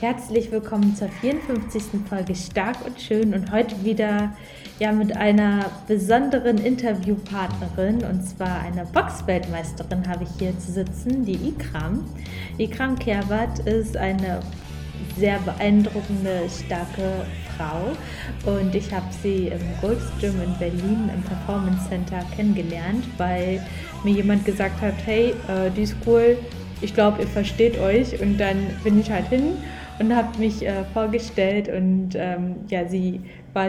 Herzlich willkommen zur 54. Folge Stark und Schön und heute wieder ja mit einer besonderen Interviewpartnerin und zwar einer Boxweltmeisterin habe ich hier zu sitzen, die Ikram. Ikram Kerwat ist eine sehr beeindruckende, starke Frau und ich habe sie im Gold's Gym in Berlin im Performance Center kennengelernt, weil mir jemand gesagt hat, hey, äh, die ist cool, ich glaube, ihr versteht euch und dann bin ich halt hin und habe mich äh, vorgestellt und ähm, ja, sie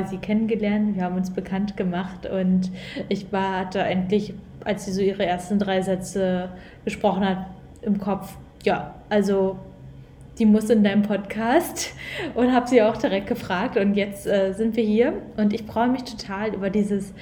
sie kennengelernt, wir haben uns bekannt gemacht und ich war, hatte endlich, als sie so ihre ersten drei Sätze gesprochen hat, im Kopf, ja, also die muss in deinem Podcast und habe sie auch direkt gefragt und jetzt äh, sind wir hier und ich freue mich total über dieses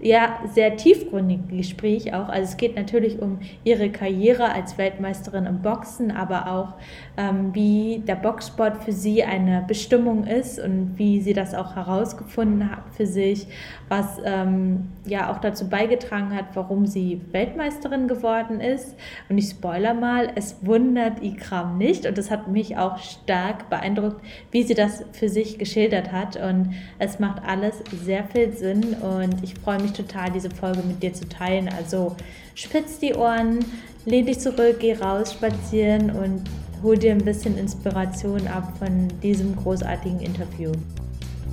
ja, sehr tiefgründige Gespräch auch. Also es geht natürlich um ihre Karriere als Weltmeisterin im Boxen, aber auch ähm, wie der Boxsport für sie eine Bestimmung ist und wie sie das auch herausgefunden hat für sich, was ähm, ja auch dazu beigetragen hat, warum sie Weltmeisterin geworden ist. Und ich spoiler mal, es wundert Ikram nicht und das hat mich auch stark beeindruckt, wie sie das für sich geschildert hat und es macht alles sehr viel Sinn und ich freue mich total, diese Folge mit dir zu teilen. Also spitz die Ohren, lehn dich zurück, geh raus spazieren und hol dir ein bisschen Inspiration ab von diesem großartigen Interview.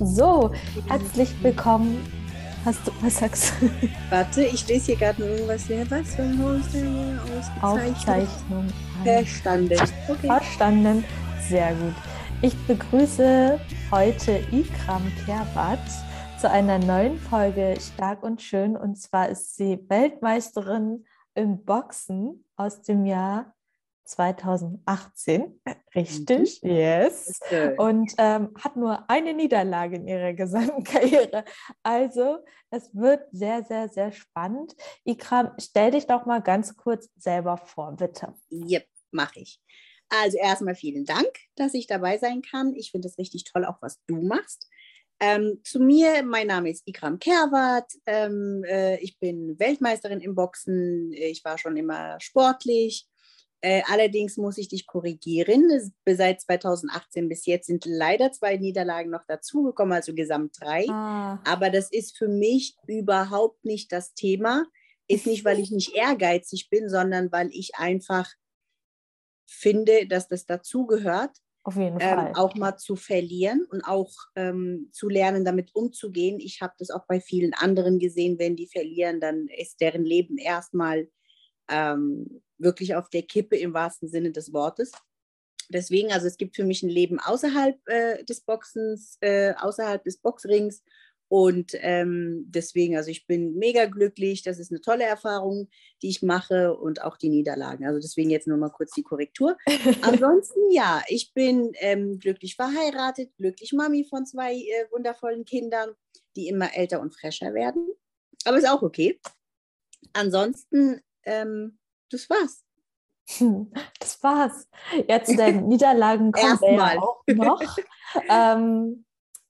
So, herzlich willkommen. Hast du, was sagst du? Warte, ich lese hier gerade irgendwas. Ja, was für ein Auszeichnung? Aufzeichnung. Verstanden. Okay. Verstanden. Sehr gut. Ich begrüße heute Ikram Kerbat zu einer neuen Folge Stark und Schön. Und zwar ist sie Weltmeisterin im Boxen aus dem Jahr 2018, richtig, mhm. yes. Und ähm, hat nur eine Niederlage in ihrer gesamten Karriere. Also es wird sehr, sehr, sehr spannend. Ikram, stell dich doch mal ganz kurz selber vor, bitte. Yep, mache ich. Also erstmal vielen Dank, dass ich dabei sein kann. Ich finde es richtig toll, auch was du machst. Ähm, zu mir, mein Name ist Ikram Kerwat. Ähm, äh, ich bin Weltmeisterin im Boxen. Ich war schon immer sportlich äh, allerdings muss ich dich korrigieren. Seit 2018 bis jetzt sind leider zwei Niederlagen noch dazugekommen, also gesamt drei. Ah. Aber das ist für mich überhaupt nicht das Thema. Ist nicht, weil ich nicht ehrgeizig bin, sondern weil ich einfach finde, dass das dazugehört. Auf jeden ähm, Fall. auch mal zu verlieren und auch ähm, zu lernen, damit umzugehen. Ich habe das auch bei vielen anderen gesehen, wenn die verlieren, dann ist deren Leben erstmal ähm, wirklich auf der Kippe im wahrsten Sinne des Wortes. Deswegen, also es gibt für mich ein Leben außerhalb äh, des Boxens, äh, außerhalb des Boxrings. Und ähm, deswegen, also ich bin mega glücklich. Das ist eine tolle Erfahrung, die ich mache und auch die Niederlagen. Also deswegen jetzt nur mal kurz die Korrektur. Ansonsten, ja, ich bin ähm, glücklich verheiratet, glücklich Mami von zwei äh, wundervollen Kindern, die immer älter und fresher werden. Aber ist auch okay. Ansonsten ähm, das war's. Das war's. Jetzt den Niederlagen kommen wir ja auch noch. ähm,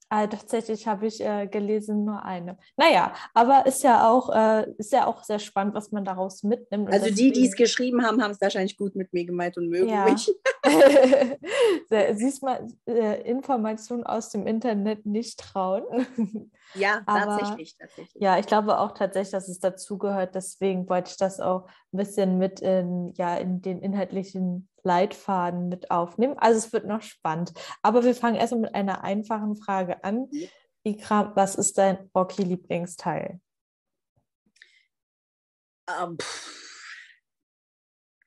äh, tatsächlich habe ich äh, gelesen nur eine. Naja, aber ist ja auch äh, ist ja auch sehr spannend, was man daraus mitnimmt. Also die, die es geschrieben haben, haben es wahrscheinlich gut mit mir gemeint und mögen ja. mich. Siehst mal, äh, Informationen aus dem Internet nicht trauen. Ja, aber, tatsächlich, tatsächlich. Ja, ich glaube auch tatsächlich, dass es dazugehört. Deswegen wollte ich das auch ein bisschen mit in, ja, in den inhaltlichen Leitfaden mit aufnehmen. Also es wird noch spannend. Aber wir fangen erstmal mit einer einfachen Frage an. Ikram, was ist dein Rocky-Lieblingsteil? Um, ähm,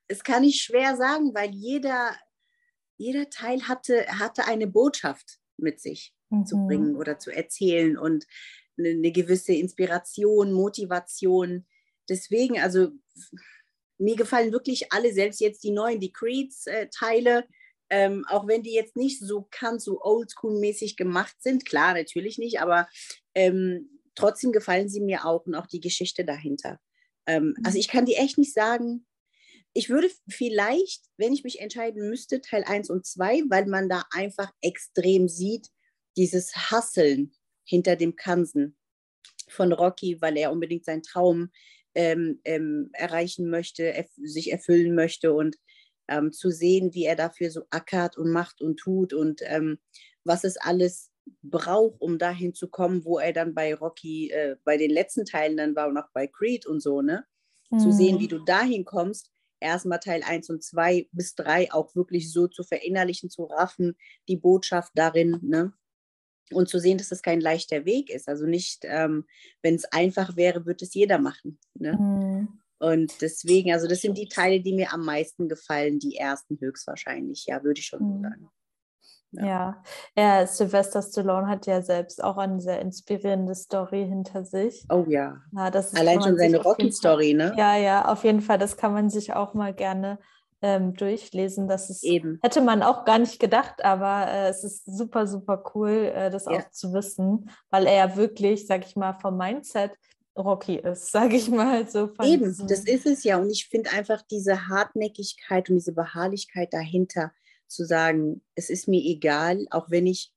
es kann ich schwer sagen, weil jeder, jeder Teil hatte, hatte eine Botschaft mit sich mhm. zu bringen oder zu erzählen und eine, eine gewisse Inspiration, Motivation. Deswegen, also mir gefallen wirklich alle, selbst jetzt die neuen, die Creeds-Teile, äh, ähm, auch wenn die jetzt nicht so ganz so oldschool-mäßig gemacht sind, klar, natürlich nicht, aber ähm, trotzdem gefallen sie mir auch und auch die Geschichte dahinter. Ähm, also mhm. ich kann die echt nicht sagen. Ich würde vielleicht, wenn ich mich entscheiden müsste, Teil 1 und 2, weil man da einfach extrem sieht, dieses Hasseln hinter dem Kansen von Rocky, weil er unbedingt seinen Traum ähm, ähm, erreichen möchte, erf sich erfüllen möchte. Und ähm, zu sehen, wie er dafür so ackert und macht und tut und ähm, was es alles braucht, um dahin zu kommen, wo er dann bei Rocky, äh, bei den letzten Teilen dann war und auch bei Creed und so, ne? Mhm. Zu sehen, wie du dahin kommst, erstmal Teil 1 und 2 bis 3 auch wirklich so zu verinnerlichen, zu raffen, die Botschaft darin, ne? Und zu sehen, dass das kein leichter Weg ist. Also nicht, ähm, wenn es einfach wäre, würde es jeder machen. Ne? Mhm. Und deswegen, also das sind die Teile, die mir am meisten gefallen, die ersten höchstwahrscheinlich, ja, würde ich schon mhm. sagen. Ja. ja. ja, Sylvester Stallone hat ja selbst auch eine sehr inspirierende Story hinter sich. Oh ja. ja das Allein schon seine Rocky-Story, ne? Ja, ja, auf jeden Fall. Das kann man sich auch mal gerne ähm, durchlesen. Das ist, Eben. hätte man auch gar nicht gedacht, aber äh, es ist super, super cool, äh, das ja. auch zu wissen, weil er ja wirklich, sag ich mal, vom Mindset Rocky ist, sage ich mal so. Eben, das ist es ja. Und ich finde einfach diese Hartnäckigkeit und diese Beharrlichkeit dahinter, zu sagen, es ist mir egal, auch wenn ich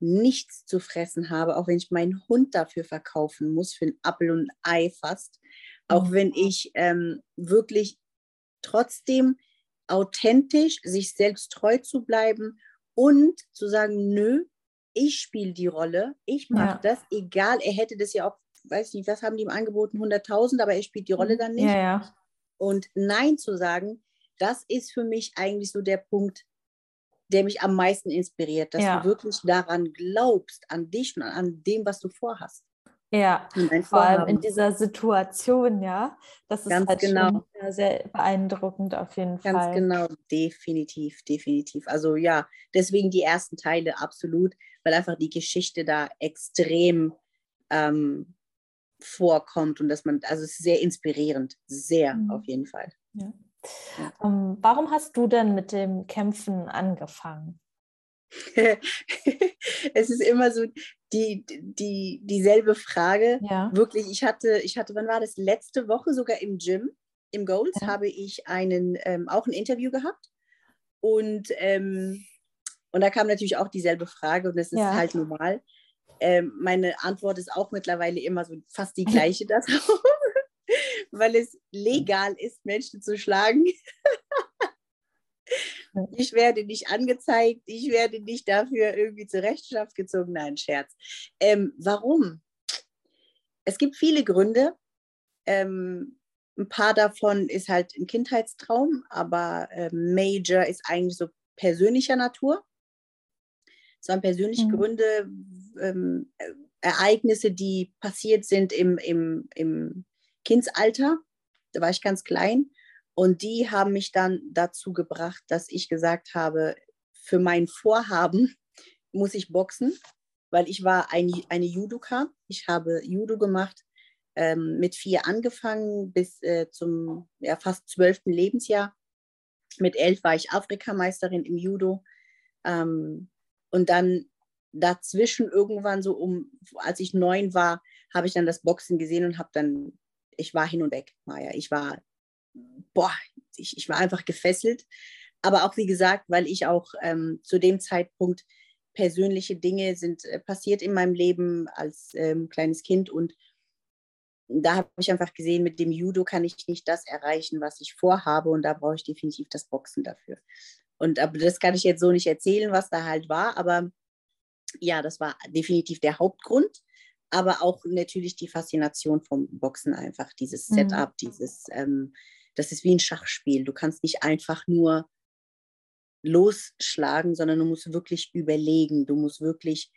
nichts zu fressen habe, auch wenn ich meinen Hund dafür verkaufen muss, für ein Appel und ein Ei fast, auch mhm. wenn ich ähm, wirklich trotzdem authentisch, sich selbst treu zu bleiben und zu sagen, nö, ich spiele die Rolle, ich mache ja. das, egal, er hätte das ja auch, weiß nicht, was haben die ihm angeboten, 100.000, aber er spielt die Rolle mhm. dann nicht. Ja, ja. Und Nein zu sagen, das ist für mich eigentlich so der Punkt, der mich am meisten inspiriert, dass du wirklich daran glaubst, an dich und an dem, was du vorhast. Ja, vor allem in dieser Situation, ja. Das ist Ganz halt genau. sehr beeindruckend auf jeden Ganz Fall. Ganz genau, definitiv, definitiv. Also ja, deswegen die ersten Teile absolut, weil einfach die Geschichte da extrem ähm, vorkommt und dass man, also es ist sehr inspirierend, sehr mhm. auf jeden Fall. Ja. Ja. Ähm, warum hast du denn mit dem Kämpfen angefangen? es ist immer so die, die, dieselbe Frage. Ja. Wirklich, ich hatte, ich hatte, wann war das? Letzte Woche sogar im Gym, im Goals, ja. habe ich einen, ähm, auch ein Interview gehabt. Und, ähm, und da kam natürlich auch dieselbe Frage und das ist ja. halt normal. Ähm, meine Antwort ist auch mittlerweile immer so fast die gleiche darauf, weil es legal ist, Menschen zu schlagen. Ich werde nicht angezeigt, ich werde nicht dafür irgendwie zur Rechenschaft gezogen. Nein, Scherz. Ähm, warum? Es gibt viele Gründe. Ähm, ein paar davon ist halt ein Kindheitstraum, aber äh, Major ist eigentlich so persönlicher Natur. Es waren persönliche mhm. Gründe, ähm, Ereignisse, die passiert sind im, im, im Kindsalter. Da war ich ganz klein. Und die haben mich dann dazu gebracht, dass ich gesagt habe, für mein Vorhaben muss ich boxen, weil ich war eine, eine Judoka. Ich habe Judo gemacht, ähm, mit vier angefangen bis äh, zum ja, fast zwölften Lebensjahr. Mit elf war ich Afrikameisterin im Judo. Ähm, und dann dazwischen irgendwann so um, als ich neun war, habe ich dann das Boxen gesehen und habe dann, ich war hin und weg, Maja. Ich war boah, ich, ich war einfach gefesselt. Aber auch wie gesagt, weil ich auch ähm, zu dem Zeitpunkt persönliche Dinge sind äh, passiert in meinem Leben als ähm, kleines Kind und da habe ich einfach gesehen, mit dem Judo kann ich nicht das erreichen, was ich vorhabe und da brauche ich definitiv das Boxen dafür. Und aber das kann ich jetzt so nicht erzählen, was da halt war, aber ja, das war definitiv der Hauptgrund, aber auch natürlich die Faszination vom Boxen einfach, dieses mhm. Setup, mhm. dieses ähm, das ist wie ein Schachspiel. Du kannst nicht einfach nur losschlagen, sondern du musst wirklich überlegen. Du musst wirklich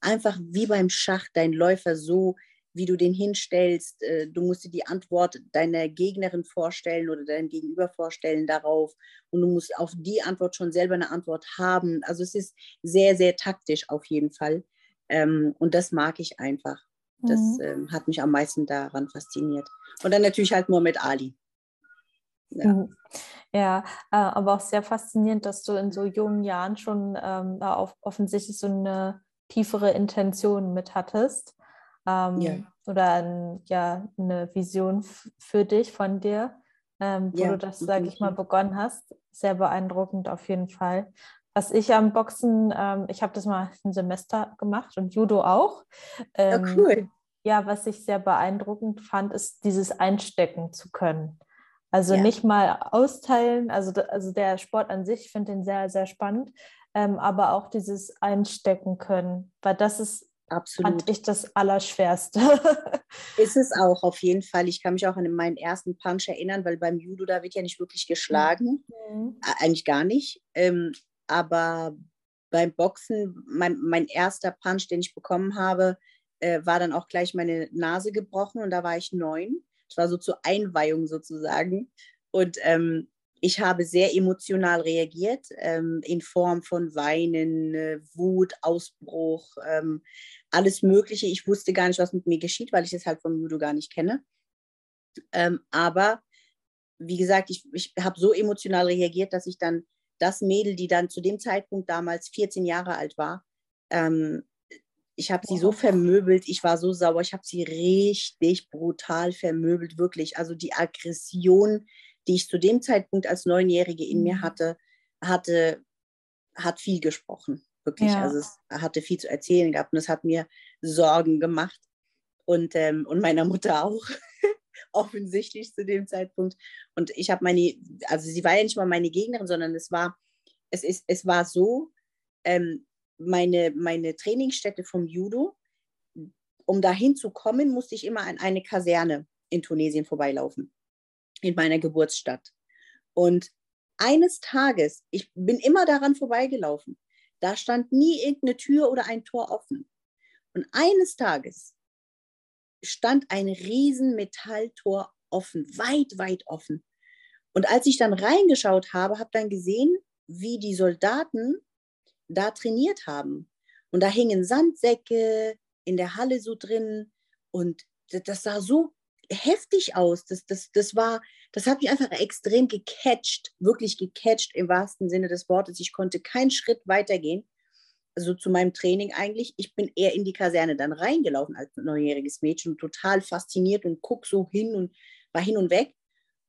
einfach wie beim Schach deinen Läufer so, wie du den hinstellst. Äh, du musst dir die Antwort deiner Gegnerin vorstellen oder deinem Gegenüber vorstellen darauf. Und du musst auf die Antwort schon selber eine Antwort haben. Also es ist sehr, sehr taktisch auf jeden Fall. Ähm, und das mag ich einfach. Das mhm. Ähm, hat mich am meisten daran fasziniert. Und dann natürlich halt nur mit Ali. Ja, mhm. ja äh, aber auch sehr faszinierend, dass du in so jungen Jahren schon ähm, auf, offensichtlich so eine tiefere Intention mit hattest. Ähm, ja. Oder ein, ja, eine Vision für dich, von dir, ähm, wo ja, du das, sage ich mal, begonnen hast. Sehr beeindruckend auf jeden Fall. Was ich am Boxen, ähm, ich habe das mal ein Semester gemacht und Judo auch. ja, cool. Ja, was ich sehr beeindruckend fand, ist dieses Einstecken zu können. Also ja. nicht mal austeilen, also, also der Sport an sich, ich finde den sehr, sehr spannend, ähm, aber auch dieses Einstecken können, weil das ist, Absolut. fand ich das Allerschwerste. ist es auch, auf jeden Fall. Ich kann mich auch an meinen ersten Punch erinnern, weil beim Judo, da wird ja nicht wirklich geschlagen, mhm. eigentlich gar nicht. Ähm, aber beim Boxen, mein, mein erster Punch, den ich bekommen habe, äh, war dann auch gleich meine Nase gebrochen und da war ich neun. Das war so zur Einweihung sozusagen. Und ähm, ich habe sehr emotional reagiert, ähm, in Form von Weinen, äh, Wut, Ausbruch, ähm, alles Mögliche. Ich wusste gar nicht, was mit mir geschieht, weil ich es halt vom Judo gar nicht kenne. Ähm, aber wie gesagt, ich, ich habe so emotional reagiert, dass ich dann das Mädel, die dann zu dem Zeitpunkt damals 14 Jahre alt war, ähm, ich habe sie so vermöbelt, ich war so sauer, ich habe sie richtig brutal vermöbelt, wirklich. Also die Aggression, die ich zu dem Zeitpunkt als Neunjährige in mir mhm. hatte, hatte, hat viel gesprochen, wirklich. Ja. Also es hatte viel zu erzählen gehabt und es hat mir Sorgen gemacht und, ähm, und meiner Mutter auch. offensichtlich zu dem Zeitpunkt. Und ich habe meine, also sie war ja nicht mal meine Gegnerin, sondern es war, es ist, es war so, ähm, meine, meine Trainingsstätte vom Judo, um dahin zu kommen, musste ich immer an eine Kaserne in Tunesien vorbeilaufen, in meiner Geburtsstadt. Und eines Tages, ich bin immer daran vorbeigelaufen, da stand nie irgendeine Tür oder ein Tor offen. Und eines Tages stand ein riesen Metalltor offen, weit, weit offen. Und als ich dann reingeschaut habe, habe dann gesehen, wie die Soldaten da trainiert haben. Und da hingen Sandsäcke in der Halle so drin und das sah so heftig aus. Das, das, das war, das hat mich einfach extrem gecatcht, wirklich gecatcht im wahrsten Sinne des Wortes. Ich konnte keinen Schritt weitergehen, also zu meinem Training eigentlich. Ich bin eher in die Kaserne dann reingelaufen als neunjähriges Mädchen total fasziniert und guck so hin und war hin und weg,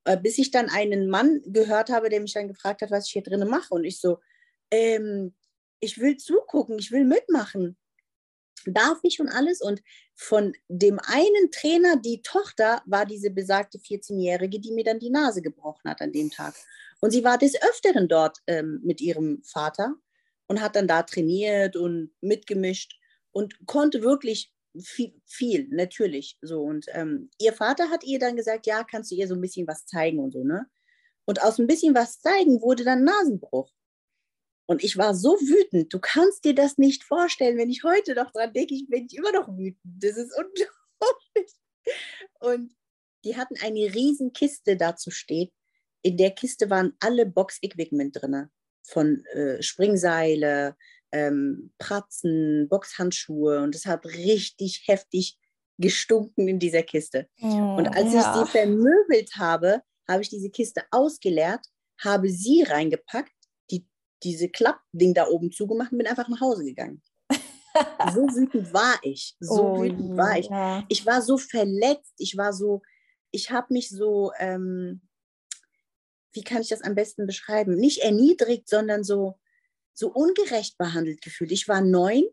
äh, bis ich dann einen Mann gehört habe, der mich dann gefragt hat, was ich hier drinnen mache. Und ich so, ähm, ich will zugucken, ich will mitmachen. Darf ich und alles? Und von dem einen Trainer, die Tochter, war diese besagte 14-Jährige, die mir dann die Nase gebrochen hat an dem Tag. Und sie war des Öfteren dort ähm, mit ihrem Vater und hat dann da trainiert und mitgemischt und konnte wirklich viel, viel natürlich so. Und ähm, ihr Vater hat ihr dann gesagt, ja, kannst du ihr so ein bisschen was zeigen und so, ne? Und aus ein bisschen was zeigen wurde dann Nasenbruch. Und ich war so wütend. Du kannst dir das nicht vorstellen. Wenn ich heute noch dran denke, ich bin immer noch wütend. Das ist unglaublich. Und die hatten eine riesen Kiste dazu steht. In der Kiste waren alle Box-Equipment drin. Von äh, Springseile, ähm, Pratzen, Boxhandschuhe. Und es hat richtig heftig gestunken in dieser Kiste. Oh, und als ja. ich sie vermöbelt habe, habe ich diese Kiste ausgeleert, habe sie reingepackt diese Klappding da oben zugemacht und bin einfach nach Hause gegangen. so wütend war ich. So oh, wütend war ich. Ja. Ich war so verletzt. Ich war so, ich habe mich so, ähm, wie kann ich das am besten beschreiben? Nicht erniedrigt, sondern so, so ungerecht behandelt gefühlt. Ich war neun,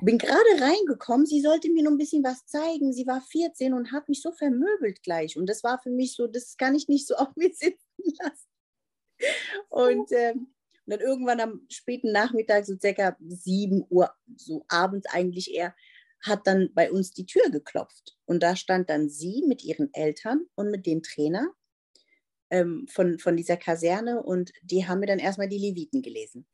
bin gerade reingekommen. Sie sollte mir noch ein bisschen was zeigen. Sie war 14 und hat mich so vermöbelt gleich. Und das war für mich so, das kann ich nicht so auf mir sitzen lassen. Und ähm, und dann irgendwann am späten Nachmittag, so circa 7 Uhr, so abends eigentlich eher, hat dann bei uns die Tür geklopft. Und da stand dann sie mit ihren Eltern und mit dem Trainer ähm, von, von dieser Kaserne und die haben mir dann erstmal die Leviten gelesen.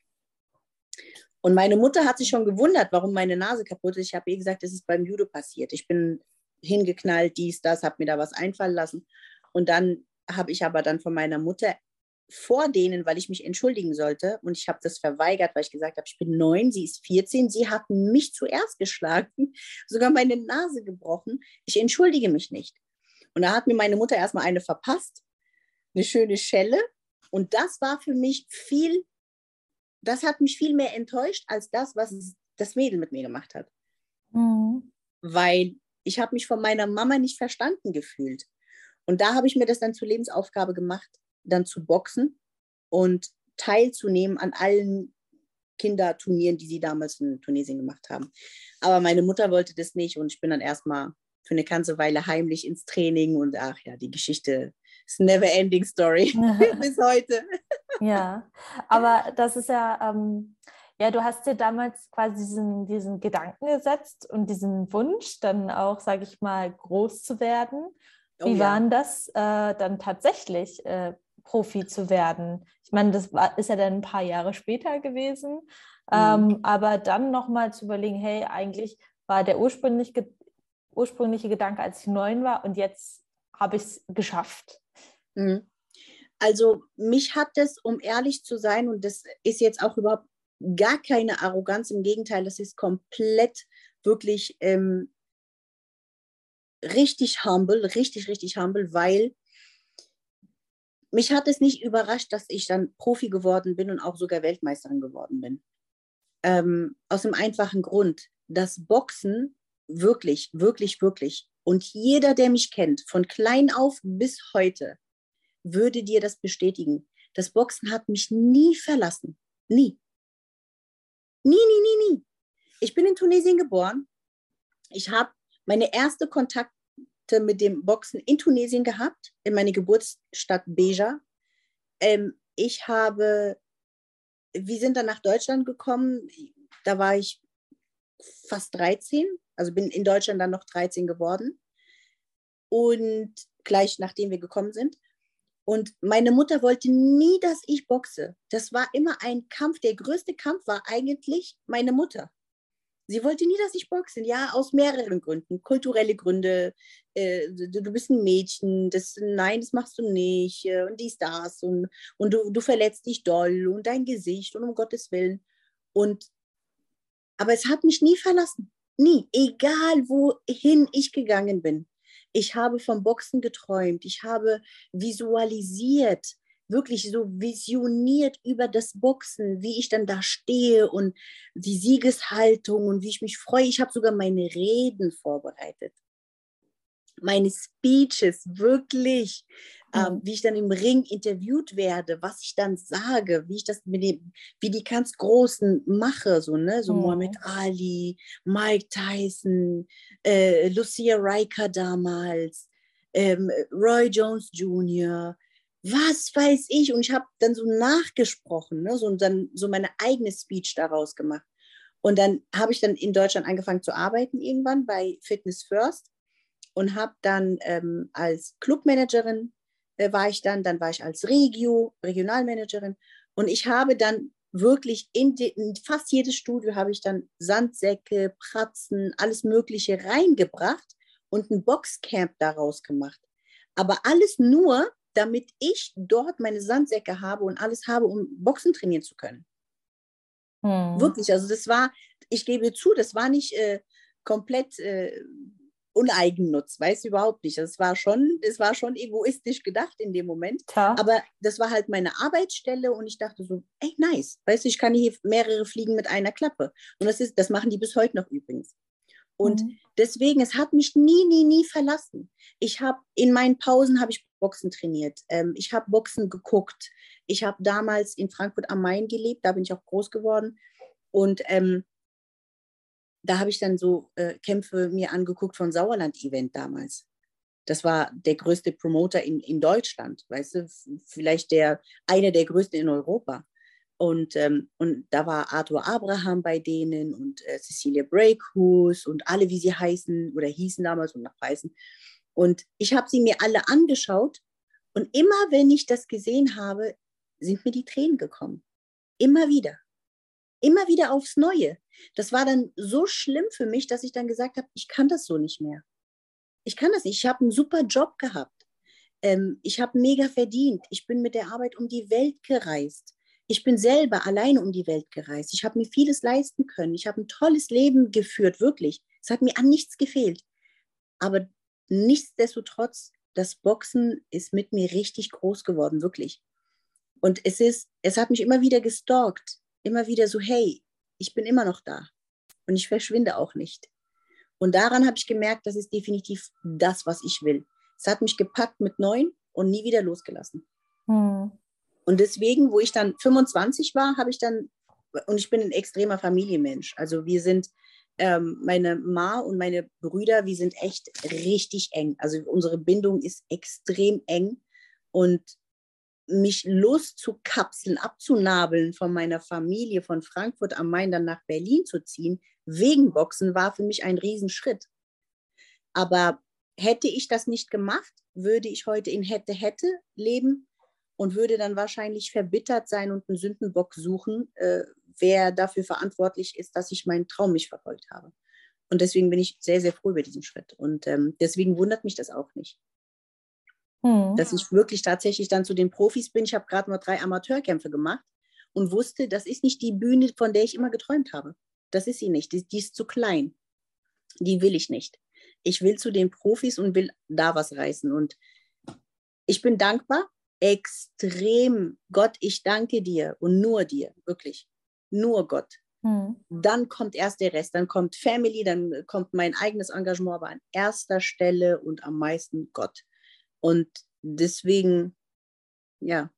Und meine Mutter hat sich schon gewundert, warum meine Nase kaputt ist. Ich habe ihr gesagt, das ist beim Judo passiert. Ich bin hingeknallt, dies, das, habe mir da was einfallen lassen. Und dann habe ich aber dann von meiner Mutter vor denen, weil ich mich entschuldigen sollte. Und ich habe das verweigert, weil ich gesagt habe, ich bin neun, sie ist 14. Sie hatten mich zuerst geschlagen, sogar meine Nase gebrochen. Ich entschuldige mich nicht. Und da hat mir meine Mutter erstmal eine verpasst, eine schöne Schelle. Und das war für mich viel, das hat mich viel mehr enttäuscht als das, was das Mädel mit mir gemacht hat. Mhm. Weil ich habe mich von meiner Mama nicht verstanden gefühlt. Und da habe ich mir das dann zur Lebensaufgabe gemacht, dann zu boxen und teilzunehmen an allen Kinderturnieren, die sie damals in Tunesien gemacht haben. Aber meine Mutter wollte das nicht und ich bin dann erstmal für eine ganze Weile heimlich ins Training und ach ja, die Geschichte ist never ending story bis heute. ja, aber das ist ja, ähm, ja, du hast dir damals quasi diesen, diesen Gedanken gesetzt und diesen Wunsch, dann auch, sage ich mal, groß zu werden. Wie oh, ja. waren das äh, dann tatsächlich, äh, Profi zu werden? Ich meine, das war, ist ja dann ein paar Jahre später gewesen. Mhm. Ähm, aber dann nochmal zu überlegen, hey, eigentlich war der ursprünglich, ursprüngliche Gedanke, als ich neun war und jetzt habe ich es geschafft. Mhm. Also mich hat es, um ehrlich zu sein, und das ist jetzt auch überhaupt gar keine Arroganz, im Gegenteil, das ist komplett wirklich ähm, richtig humble, richtig, richtig humble, weil mich hat es nicht überrascht, dass ich dann Profi geworden bin und auch sogar Weltmeisterin geworden bin. Ähm, aus dem einfachen Grund, dass Boxen wirklich, wirklich, wirklich, und jeder, der mich kennt, von klein auf bis heute, würde dir das bestätigen. Das Boxen hat mich nie verlassen. Nie. Nie, nie, nie, nie. Ich bin in Tunesien geboren. Ich habe meine erste Kontakte mit dem Boxen in Tunesien gehabt, in meine Geburtsstadt Beja. Ähm, ich habe wir sind dann nach Deutschland gekommen. Da war ich fast 13, also bin in Deutschland dann noch 13 geworden. Und gleich nachdem wir gekommen sind. Und meine Mutter wollte nie, dass ich boxe. Das war immer ein Kampf. Der größte Kampf war eigentlich meine Mutter. Sie wollte nie, dass ich boxe. Ja, aus mehreren Gründen. Kulturelle Gründe. Äh, du, du, bist ein Mädchen. Das, nein, das machst du nicht. Äh, und dies, das. Und, und du, du verletzt dich doll. Und dein Gesicht. Und um Gottes Willen. Und, aber es hat mich nie verlassen. Nie. Egal, wohin ich gegangen bin. Ich habe vom Boxen geträumt. Ich habe visualisiert wirklich so visioniert über das Boxen, wie ich dann da stehe und die Siegeshaltung und wie ich mich freue. Ich habe sogar meine Reden vorbereitet. Meine Speeches, wirklich, mhm. ähm, wie ich dann im Ring interviewt werde, was ich dann sage, wie ich das mit dem, wie die ganz Großen mache, so, ne, so mhm. Muhammad Ali, Mike Tyson, äh, Lucia Riker damals, ähm, Roy Jones Jr., was weiß ich? Und ich habe dann so nachgesprochen, ne? so, dann so meine eigene Speech daraus gemacht. Und dann habe ich dann in Deutschland angefangen zu arbeiten irgendwann bei Fitness First und habe dann ähm, als Clubmanagerin äh, war ich dann, dann war ich als Regio, Regionalmanagerin und ich habe dann wirklich in, die, in fast jedes Studio habe ich dann Sandsäcke, Pratzen, alles Mögliche reingebracht und ein Boxcamp daraus gemacht. Aber alles nur, damit ich dort meine Sandsäcke habe und alles habe, um Boxen trainieren zu können. Hm. Wirklich, also das war, ich gebe zu, das war nicht äh, komplett äh, Uneigennutz, weiß ich überhaupt nicht. Das war schon, das war schon egoistisch gedacht in dem Moment. Ja. Aber das war halt meine Arbeitsstelle und ich dachte so, ey, nice, weißt du, ich kann hier mehrere Fliegen mit einer Klappe. Und das ist, das machen die bis heute noch übrigens. Und mhm. deswegen, es hat mich nie, nie, nie verlassen. Ich habe in meinen Pausen habe ich Boxen trainiert. Ähm, ich habe Boxen geguckt. Ich habe damals in Frankfurt am Main gelebt, da bin ich auch groß geworden. Und ähm, da habe ich dann so äh, Kämpfe mir angeguckt von Sauerland-Event damals. Das war der größte Promoter in, in Deutschland, weißt du, vielleicht der, einer der größten in Europa. Und, ähm, und da war Arthur Abraham bei denen und äh, Cecilia Breakhus und alle, wie sie heißen oder hießen damals und noch heißen. Und ich habe sie mir alle angeschaut und immer, wenn ich das gesehen habe, sind mir die Tränen gekommen. Immer wieder. Immer wieder aufs Neue. Das war dann so schlimm für mich, dass ich dann gesagt habe, ich kann das so nicht mehr. Ich kann das nicht. Ich habe einen super Job gehabt. Ähm, ich habe mega verdient. Ich bin mit der Arbeit um die Welt gereist. Ich bin selber alleine um die Welt gereist. Ich habe mir vieles leisten können. Ich habe ein tolles Leben geführt, wirklich. Es hat mir an nichts gefehlt. Aber nichtsdestotrotz, das Boxen ist mit mir richtig groß geworden, wirklich. Und es ist, es hat mich immer wieder gestalkt. Immer wieder so, hey, ich bin immer noch da. Und ich verschwinde auch nicht. Und daran habe ich gemerkt, das ist definitiv das, was ich will. Es hat mich gepackt mit neun und nie wieder losgelassen. Hm. Und deswegen, wo ich dann 25 war, habe ich dann, und ich bin ein extremer Familienmensch. Also wir sind, ähm, meine Ma und meine Brüder, wir sind echt richtig eng. Also unsere Bindung ist extrem eng. Und mich loszukapseln, abzunabeln von meiner Familie von Frankfurt am Main dann nach Berlin zu ziehen, wegen Boxen, war für mich ein Riesenschritt. Aber hätte ich das nicht gemacht, würde ich heute in hätte, hätte leben und würde dann wahrscheinlich verbittert sein und einen Sündenbock suchen, äh, wer dafür verantwortlich ist, dass ich meinen Traum nicht verfolgt habe. Und deswegen bin ich sehr, sehr froh über diesen Schritt. Und ähm, deswegen wundert mich das auch nicht. Hm. Dass ich wirklich tatsächlich dann zu den Profis bin. Ich habe gerade nur drei Amateurkämpfe gemacht und wusste, das ist nicht die Bühne, von der ich immer geträumt habe. Das ist sie nicht. Die, die ist zu klein. Die will ich nicht. Ich will zu den Profis und will da was reißen. Und ich bin dankbar, extrem. Gott, ich danke dir und nur dir, wirklich. Nur Gott. Hm. Dann kommt erst der Rest, dann kommt Family, dann kommt mein eigenes Engagement, aber an erster Stelle und am meisten Gott. Und deswegen, ja,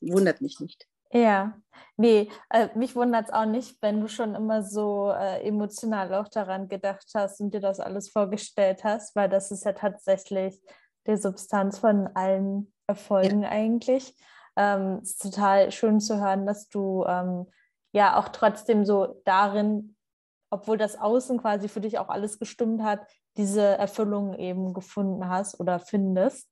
wundert mich nicht. Ja, nee, äh, mich wundert es auch nicht, wenn du schon immer so äh, emotional auch daran gedacht hast und dir das alles vorgestellt hast, weil das ist ja tatsächlich die Substanz von allen Erfolgen ja. eigentlich. Ähm, es ist total schön zu hören, dass du ähm, ja auch trotzdem so darin, obwohl das Außen quasi für dich auch alles gestimmt hat, diese Erfüllung eben gefunden hast oder findest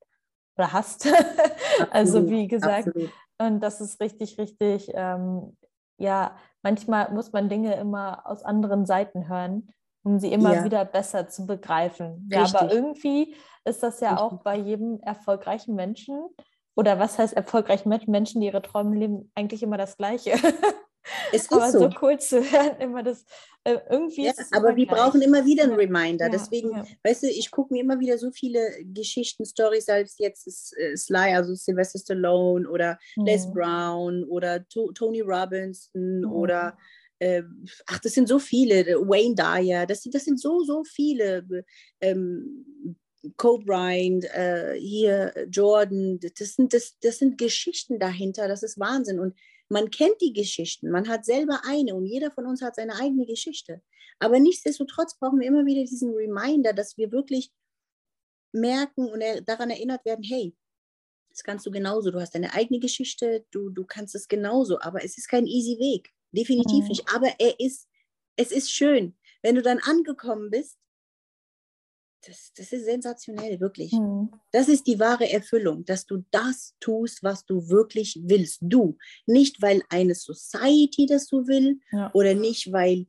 oder hast. also wie gesagt, absolut. und das ist richtig, richtig, ähm, ja, manchmal muss man Dinge immer aus anderen Seiten hören, um sie immer ja. wieder besser zu begreifen. Richtig. Ja, aber irgendwie ist das ja richtig. auch bei jedem erfolgreichen Menschen oder was heißt erfolgreichen Menschen, die ihre Träume leben, eigentlich immer das Gleiche. Es ist aber so. so cool zu hören, immer das äh, irgendwie. Ja, aber wir gleich. brauchen immer wieder einen Reminder. Ja, Deswegen, ja. weißt du, ich gucke mir immer wieder so viele Geschichten, Stories, als jetzt ist äh, Sly, also Sylvester Stallone oder mhm. Les Brown oder to Tony Robinson mhm. oder äh, ach, das sind so viele, Wayne Dyer, das, das sind so, so viele. Ähm, Kobe Bryant, äh, hier Jordan, das sind, das, das sind Geschichten dahinter, das ist Wahnsinn. Und man kennt die Geschichten, man hat selber eine und jeder von uns hat seine eigene Geschichte. Aber nichtsdestotrotz brauchen wir immer wieder diesen Reminder, dass wir wirklich merken und daran erinnert werden, hey, das kannst du genauso, du hast deine eigene Geschichte, du, du kannst es genauso, aber es ist kein easy Weg, definitiv mhm. nicht. Aber er ist, es ist schön, wenn du dann angekommen bist das, das ist sensationell, wirklich. Mhm. Das ist die wahre Erfüllung, dass du das tust, was du wirklich willst. Du. Nicht, weil eine Society das so will ja. oder nicht, weil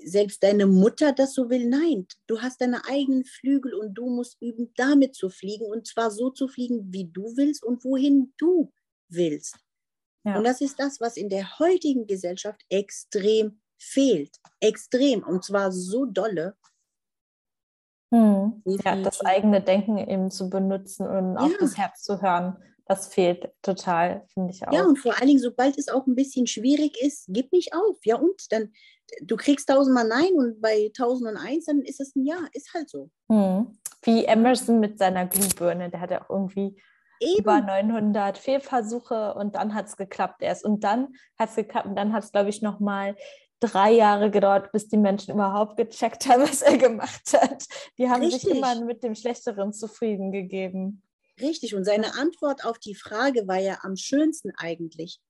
selbst deine Mutter das so will. Nein, du hast deine eigenen Flügel und du musst üben, damit zu fliegen und zwar so zu fliegen, wie du willst und wohin du willst. Ja. Und das ist das, was in der heutigen Gesellschaft extrem fehlt. Extrem. Und zwar so dolle. Hm. Ja, das eigene Denken eben zu benutzen und ja. auf das Herz zu hören, das fehlt total, finde ich auch. Ja, und vor allen Dingen, sobald es auch ein bisschen schwierig ist, gib nicht auf. Ja, und dann, du kriegst tausendmal Nein und bei tausend und eins, dann ist es ein Ja, ist halt so. Hm. Wie Emerson mit seiner Glühbirne, der hat ja auch irgendwie Eben. über 900 Fehlversuche und dann hat es geklappt erst. Und dann hat es geklappt und dann hat es, glaube ich, nochmal drei Jahre gedauert, bis die Menschen überhaupt gecheckt haben, was er gemacht hat. Die haben Richtig. sich immer mit dem Schlechteren zufrieden gegeben. Richtig, und seine Antwort auf die Frage war ja am schönsten eigentlich,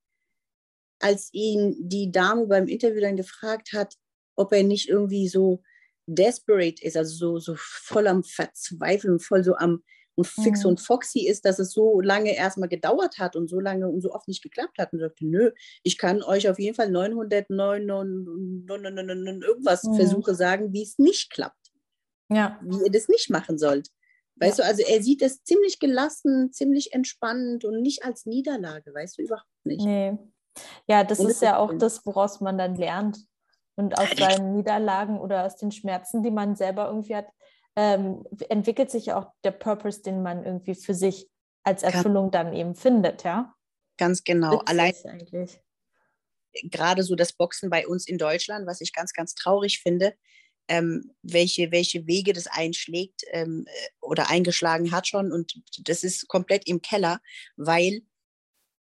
als ihn die Dame beim Interview dann gefragt hat, ob er nicht irgendwie so desperate ist, also so, so voll am Verzweifeln, voll so am und fix mhm. und foxy ist, dass es so lange erstmal gedauert hat und so lange und so oft nicht geklappt hat und sagte, nö, ich kann euch auf jeden Fall 909 irgendwas mhm. Versuche sagen, wie es nicht klappt. Ja. Wie ihr das nicht machen sollt. Weißt ja. du, also er sieht es ziemlich gelassen, ziemlich entspannend und nicht als Niederlage, weißt du, überhaupt nicht. Nee. Ja, das und ist ja auch das, woraus man dann lernt. Und aus seinen Niederlagen oder aus den Schmerzen, die man selber irgendwie hat, ähm, entwickelt sich auch der Purpose, den man irgendwie für sich als Erfüllung dann eben findet, ja? Ganz genau. Allein eigentlich. gerade so das Boxen bei uns in Deutschland, was ich ganz, ganz traurig finde, ähm, welche, welche Wege das einschlägt ähm, oder eingeschlagen hat schon. Und das ist komplett im Keller, weil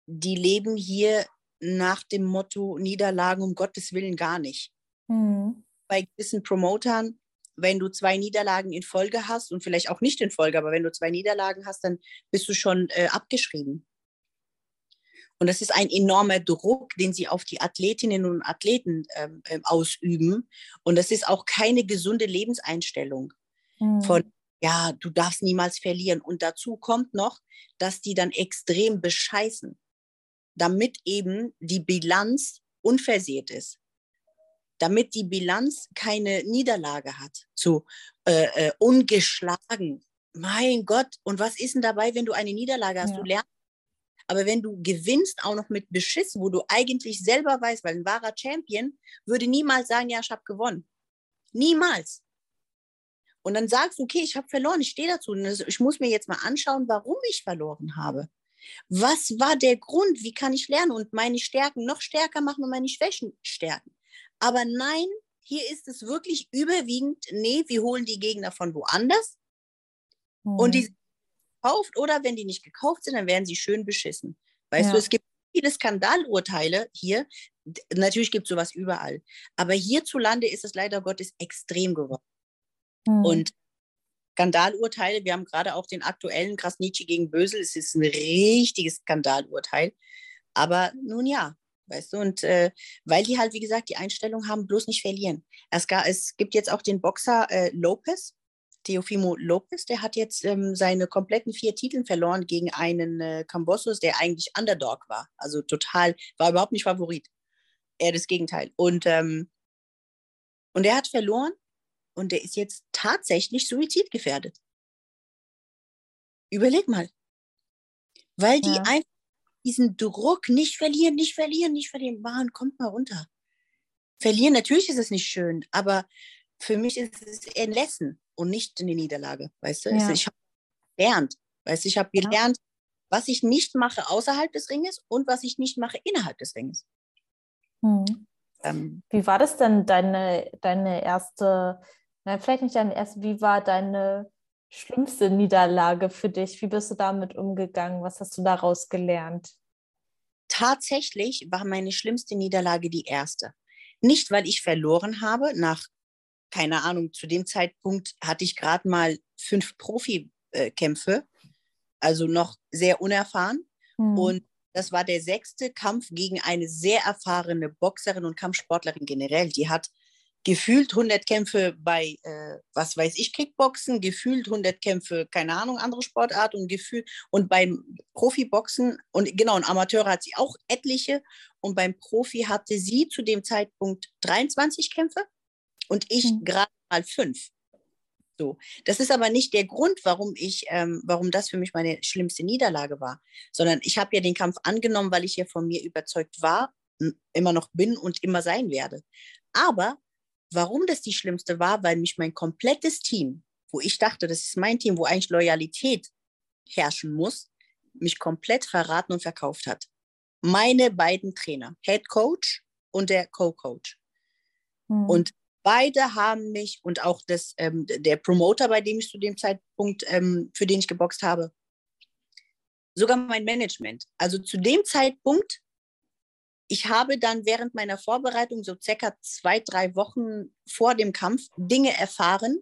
die leben hier nach dem Motto Niederlagen um Gottes Willen gar nicht. Mhm. Bei gewissen Promotern wenn du zwei Niederlagen in Folge hast und vielleicht auch nicht in Folge, aber wenn du zwei Niederlagen hast, dann bist du schon äh, abgeschrieben. Und das ist ein enormer Druck, den sie auf die Athletinnen und Athleten ähm, ähm ausüben. Und das ist auch keine gesunde Lebenseinstellung mhm. von, ja, du darfst niemals verlieren. Und dazu kommt noch, dass die dann extrem bescheißen, damit eben die Bilanz unversehrt ist. Damit die Bilanz keine Niederlage hat. So äh, äh, ungeschlagen. Mein Gott, und was ist denn dabei, wenn du eine Niederlage hast? Ja. Du lernst aber wenn du gewinnst, auch noch mit Beschiss, wo du eigentlich selber weißt, weil ein wahrer Champion würde niemals sagen, ja, ich habe gewonnen. Niemals. Und dann sagst du, okay, ich habe verloren, ich stehe dazu. Ich muss mir jetzt mal anschauen, warum ich verloren habe. Was war der Grund? Wie kann ich lernen und meine Stärken noch stärker machen und meine Schwächen stärken? Aber nein, hier ist es wirklich überwiegend, nee, wir holen die Gegner von woanders. Mhm. Und die gekauft oder wenn die nicht gekauft sind, dann werden sie schön beschissen. Weißt ja. du, es gibt viele Skandalurteile hier. Natürlich gibt es sowas überall. Aber hierzulande ist es leider Gottes extrem geworden. Mhm. Und Skandalurteile, wir haben gerade auch den aktuellen Krasnitschi gegen Bösel, es ist ein richtiges Skandalurteil. Aber nun ja, weißt du, und äh, weil die halt, wie gesagt, die Einstellung haben, bloß nicht verlieren. Es, gar, es gibt jetzt auch den Boxer äh, Lopez, Teofimo Lopez, der hat jetzt ähm, seine kompletten vier Titel verloren gegen einen äh, Cambosos, der eigentlich Underdog war. Also total, war überhaupt nicht Favorit. Er das Gegenteil. Und, ähm, und er hat verloren und der ist jetzt tatsächlich suizidgefährdet. Überleg mal. Weil die ja. einfach diesen Druck nicht verlieren, nicht verlieren, nicht verlieren. Mann, kommt mal runter. Verlieren, natürlich ist es nicht schön, aber für mich ist es ein Lesson und nicht eine Niederlage. Weißt du, ja. ich habe gelernt. Weißt du, ich habe gelernt, ja. was ich nicht mache außerhalb des Ringes und was ich nicht mache innerhalb des Ringes. Hm. Ähm, wie war das denn deine, deine erste, na, vielleicht nicht deine erste, wie war deine schlimmste Niederlage für dich? Wie bist du damit umgegangen? Was hast du daraus gelernt? Tatsächlich war meine schlimmste Niederlage die erste. Nicht, weil ich verloren habe nach keine Ahnung, zu dem Zeitpunkt hatte ich gerade mal fünf Profikämpfe, also noch sehr unerfahren. Mhm. Und das war der sechste Kampf gegen eine sehr erfahrene Boxerin und Kampfsportlerin generell. Die hat gefühlt 100 Kämpfe bei, äh, was weiß ich, Kickboxen, gefühlt 100 Kämpfe, keine Ahnung, andere Sportart und gefühlt, und beim Profiboxen, und genau, und Amateure hat sie auch etliche, und beim Profi hatte sie zu dem Zeitpunkt 23 Kämpfe und ich mhm. gerade mal fünf. So. Das ist aber nicht der Grund, warum ich, ähm, warum das für mich meine schlimmste Niederlage war, sondern ich habe ja den Kampf angenommen, weil ich ja von mir überzeugt war, immer noch bin und immer sein werde. Aber warum das die schlimmste war, weil mich mein komplettes Team, wo ich dachte, das ist mein Team, wo eigentlich Loyalität herrschen muss, mich komplett verraten und verkauft hat. Meine beiden Trainer, Head Coach und der Co-Coach. Mhm. Und Beide haben mich und auch das, ähm, der Promoter, bei dem ich zu dem Zeitpunkt, ähm, für den ich geboxt habe, sogar mein Management. Also zu dem Zeitpunkt, ich habe dann während meiner Vorbereitung, so circa zwei, drei Wochen vor dem Kampf, Dinge erfahren,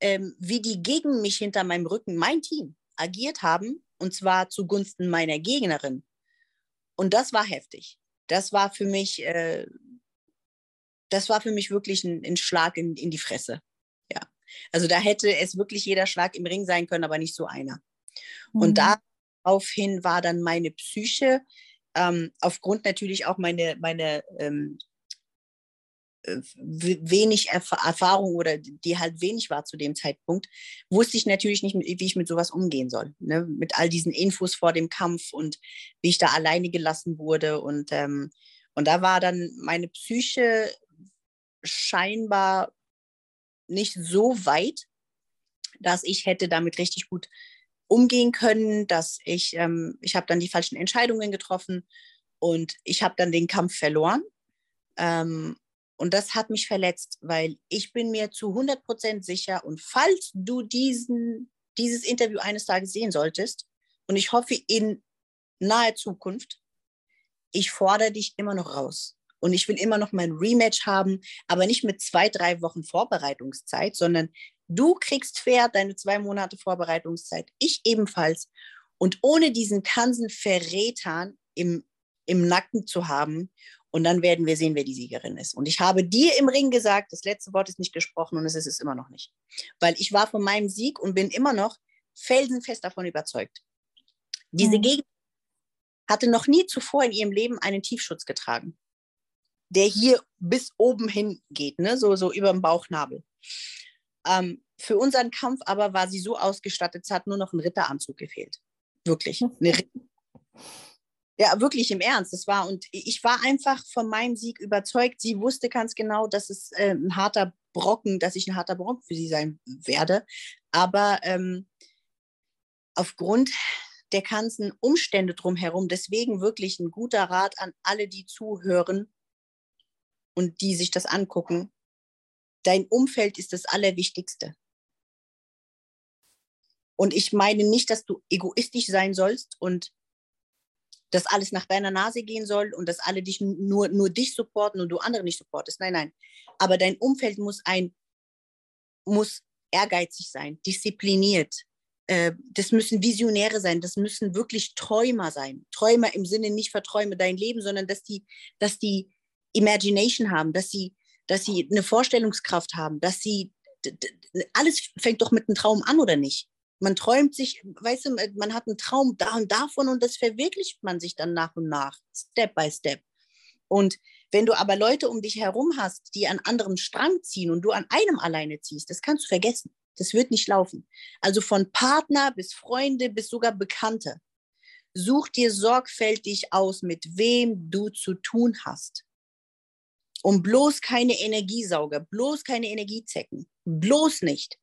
ähm, wie die gegen mich hinter meinem Rücken, mein Team, agiert haben, und zwar zugunsten meiner Gegnerin. Und das war heftig. Das war für mich äh, das war für mich wirklich ein, ein Schlag in, in die Fresse. Ja. Also da hätte es wirklich jeder Schlag im Ring sein können, aber nicht so einer. Mhm. Und daraufhin war dann meine Psyche, ähm, aufgrund natürlich auch meine, meine ähm, äh, wenig Erf Erfahrung oder die halt wenig war zu dem Zeitpunkt, wusste ich natürlich nicht, wie ich mit sowas umgehen soll. Ne? Mit all diesen Infos vor dem Kampf und wie ich da alleine gelassen wurde. Und, ähm, und da war dann meine Psyche scheinbar nicht so weit, dass ich hätte damit richtig gut umgehen können, dass ich, ähm, ich habe dann die falschen Entscheidungen getroffen und ich habe dann den Kampf verloren. Ähm, und das hat mich verletzt, weil ich bin mir zu 100% sicher und falls du diesen, dieses Interview eines Tages sehen solltest, und ich hoffe in naher Zukunft, ich fordere dich immer noch raus. und ich will immer noch mein Rematch haben, aber nicht mit zwei, drei Wochen Vorbereitungszeit, sondern du kriegst fair deine zwei Monate Vorbereitungszeit, ich ebenfalls. Und ohne diesen ganzen Verrätern im, im Nacken zu haben. Und dann werden wir sehen, wer die Siegerin ist. Und ich habe dir im Ring gesagt, das letzte Wort ist nicht gesprochen und es ist es immer noch nicht. Weil ich war von meinem Sieg und bin immer noch felsenfest davon überzeugt. Diese mhm. Gegend hatte noch nie zuvor in ihrem Leben einen Tiefschutz getragen, der hier bis oben hin geht, ne? so, so über dem Bauchnabel. Ähm, für unseren Kampf aber war sie so ausgestattet, es hat nur noch ein Ritteranzug gefehlt. Wirklich. ja, wirklich im Ernst. Das war, und ich war einfach von meinem Sieg überzeugt. Sie wusste ganz genau, dass es äh, ein harter Brocken, dass ich ein harter Brocken für sie sein werde. Aber ähm, aufgrund der ganzen Umstände drumherum. Deswegen wirklich ein guter Rat an alle, die zuhören und die sich das angucken. Dein Umfeld ist das Allerwichtigste. Und ich meine nicht, dass du egoistisch sein sollst und dass alles nach deiner Nase gehen soll und dass alle dich nur, nur dich supporten und du andere nicht supportest. Nein, nein. Aber dein Umfeld muss ein, muss ehrgeizig sein, diszipliniert, äh, das müssen Visionäre sein, das müssen wirklich Träumer sein. Träumer im Sinne nicht verträume dein Leben, sondern dass die, dass die Imagination haben, dass sie, dass sie eine Vorstellungskraft haben, dass sie alles fängt doch mit einem Traum an, oder nicht? Man träumt sich, weißt du, man hat einen Traum da und davon und das verwirklicht man sich dann nach und nach, Step by Step. Und wenn du aber Leute um dich herum hast, die an anderem Strang ziehen und du an einem alleine ziehst, das kannst du vergessen. Das wird nicht laufen. Also von Partner bis Freunde bis sogar Bekannte. Such dir sorgfältig aus, mit wem du zu tun hast. Und bloß keine Energiesauger, bloß keine Energiezecken, bloß nicht.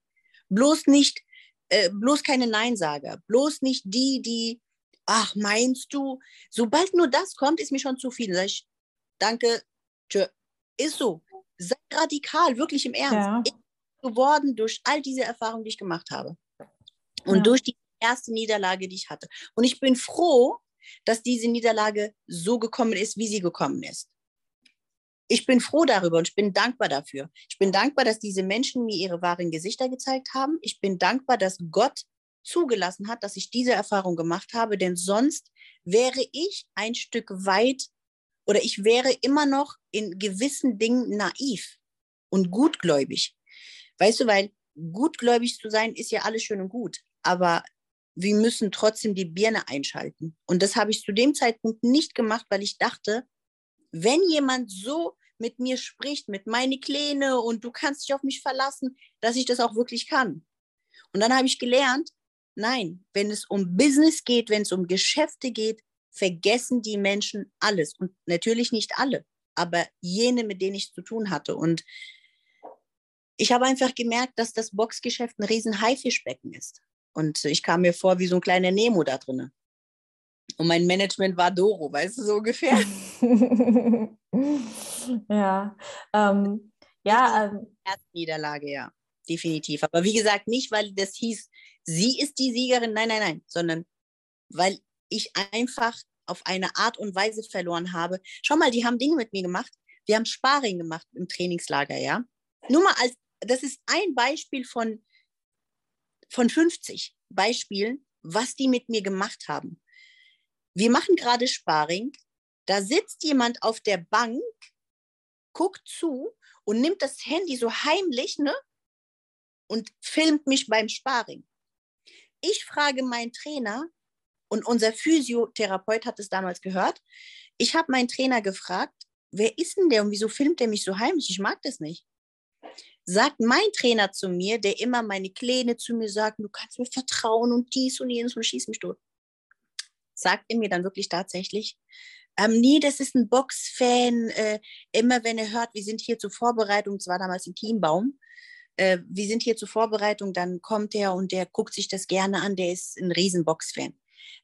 Bloß nicht, äh, bloß keine Neinsager, bloß nicht die, die, ach, meinst du, sobald nur das kommt, ist mir schon zu viel. Sag ich, danke, tschö. Ist so. Sei radikal, wirklich im Ernst. Ja. Ich geworden durch all diese Erfahrungen, die ich gemacht habe. Und ja. durch die erste Niederlage, die ich hatte. Und ich bin froh, dass diese Niederlage so gekommen ist, wie sie gekommen ist. Ich bin froh darüber und ich bin dankbar dafür. Ich bin dankbar, dass diese Menschen mir ihre wahren Gesichter gezeigt haben. Ich bin dankbar, dass Gott zugelassen hat, dass ich diese Erfahrung gemacht habe, denn sonst wäre ich ein Stück weit oder ich wäre immer noch in gewissen Dingen naiv und gutgläubig. Weißt du, weil gutgläubig zu sein ist ja alles schön und gut, aber wir müssen trotzdem die Birne einschalten. Und das habe ich zu dem Zeitpunkt nicht gemacht, weil ich dachte, wenn jemand so mit mir spricht, mit meine Kleine und du kannst dich auf mich verlassen, dass ich das auch wirklich kann. Und dann habe ich gelernt, nein, wenn es um Business geht, wenn es um Geschäfte geht, vergessen die Menschen alles. Und natürlich nicht alle, aber jene, mit denen ich zu tun hatte. Und ich habe einfach gemerkt, dass das Boxgeschäft ein riesen Haifischbecken ist. Und ich kam mir vor wie so ein kleiner Nemo da drin. Und mein Management war Doro, weißt du, so ungefähr. ja, ähm, ja. Ähm, Niederlage, ja, definitiv. Aber wie gesagt, nicht, weil das hieß, sie ist die Siegerin, nein, nein, nein, sondern weil ich einfach auf eine Art und Weise verloren habe. Schau mal, die haben Dinge mit mir gemacht. Wir haben Sparring gemacht im Trainingslager, ja. Nur mal als das ist ein Beispiel von, von 50 Beispielen, was die mit mir gemacht haben. Wir machen gerade Sparring. Da sitzt jemand auf der Bank, guckt zu und nimmt das Handy so heimlich ne, und filmt mich beim Sparring. Ich frage meinen Trainer und unser Physiotherapeut hat es damals gehört. Ich habe meinen Trainer gefragt, wer ist denn der und wieso filmt der mich so heimlich? Ich mag das nicht sagt mein Trainer zu mir, der immer meine Kleine zu mir sagt, du kannst mir vertrauen und dies und jenes und schieß mich tot. Sagt er mir dann wirklich tatsächlich, ähm, nee, das ist ein Boxfan. Äh, immer wenn er hört, wir sind hier zur Vorbereitung, es war damals ein Teambaum, äh, wir sind hier zur Vorbereitung, dann kommt er und der guckt sich das gerne an, der ist ein Riesenboxfan.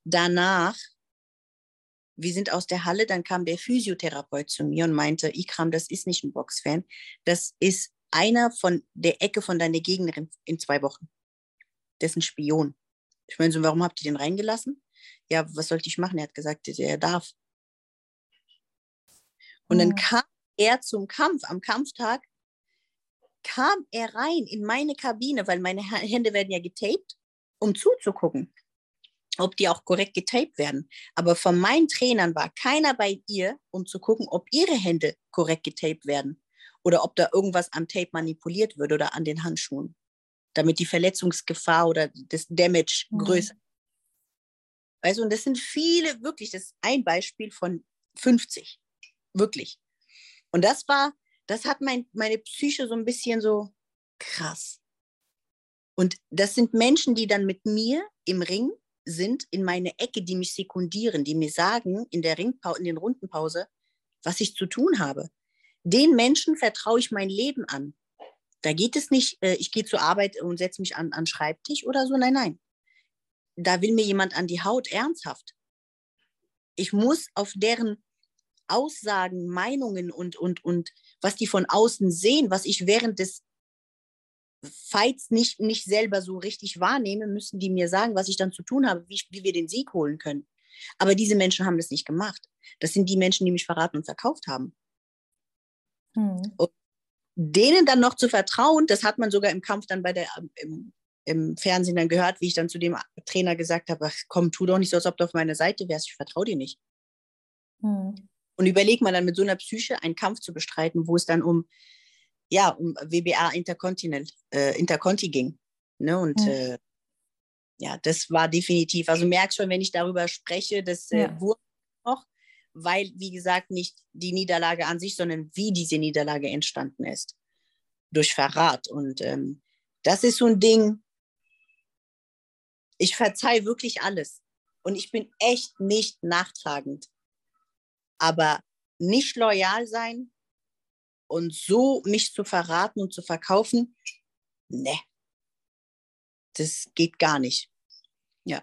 Danach, wir sind aus der Halle, dann kam der Physiotherapeut zu mir und meinte, Ikram, das ist nicht ein Boxfan, das ist einer von der Ecke von deiner Gegnerin in zwei Wochen. Der ist ein Spion. Ich meine, so, warum habt ihr den reingelassen? Ja, was sollte ich machen? Er hat gesagt, er darf. Und dann kam er zum Kampf, am Kampftag, kam er rein in meine Kabine, weil meine Hände werden ja getaped, um zuzugucken, ob die auch korrekt getaped werden. Aber von meinen Trainern war keiner bei ihr, um zu gucken, ob ihre Hände korrekt getaped werden oder ob da irgendwas am Tape manipuliert wird oder an den Handschuhen, damit die Verletzungsgefahr oder das Damage mhm. Weißt du, und das sind viele, wirklich, das ist ein Beispiel von 50, wirklich. Und das war das hat mein, meine Psyche so ein bisschen so krass. Und das sind Menschen, die dann mit mir im Ring sind, in meine Ecke, die mich sekundieren, die mir sagen in der Ringpause, in den Rundenpause, was ich zu tun habe. Den Menschen vertraue ich mein Leben an. Da geht es nicht, äh, ich gehe zur Arbeit und setze mich an, an Schreibtisch oder so. Nein, nein. Da will mir jemand an die Haut ernsthaft. Ich muss auf deren Aussagen, Meinungen und, und, und was die von außen sehen, was ich während des Fights nicht, nicht selber so richtig wahrnehme, müssen die mir sagen, was ich dann zu tun habe, wie, wie wir den Sieg holen können. Aber diese Menschen haben das nicht gemacht. Das sind die Menschen, die mich verraten und verkauft haben. Hm. Und denen dann noch zu vertrauen, das hat man sogar im Kampf dann bei der, im, im Fernsehen dann gehört, wie ich dann zu dem Trainer gesagt habe, ach, komm, tu doch nicht so, als ob du auf meiner Seite wärst, ich vertraue dir nicht. Hm. Und überlegt man dann mit so einer Psyche einen Kampf zu bestreiten, wo es dann um, ja, um WBA Intercontinent, äh, Interconti ging. Ne? Und mhm. äh, ja, das war definitiv, also merkst schon, wenn ich darüber spreche, das äh, ja. wurde noch, weil, wie gesagt, nicht die Niederlage an sich, sondern wie diese Niederlage entstanden ist. Durch Verrat. Und ähm, das ist so ein Ding, ich verzeihe wirklich alles. Und ich bin echt nicht nachtragend. Aber nicht loyal sein und so mich zu verraten und zu verkaufen, ne, das geht gar nicht. Ja.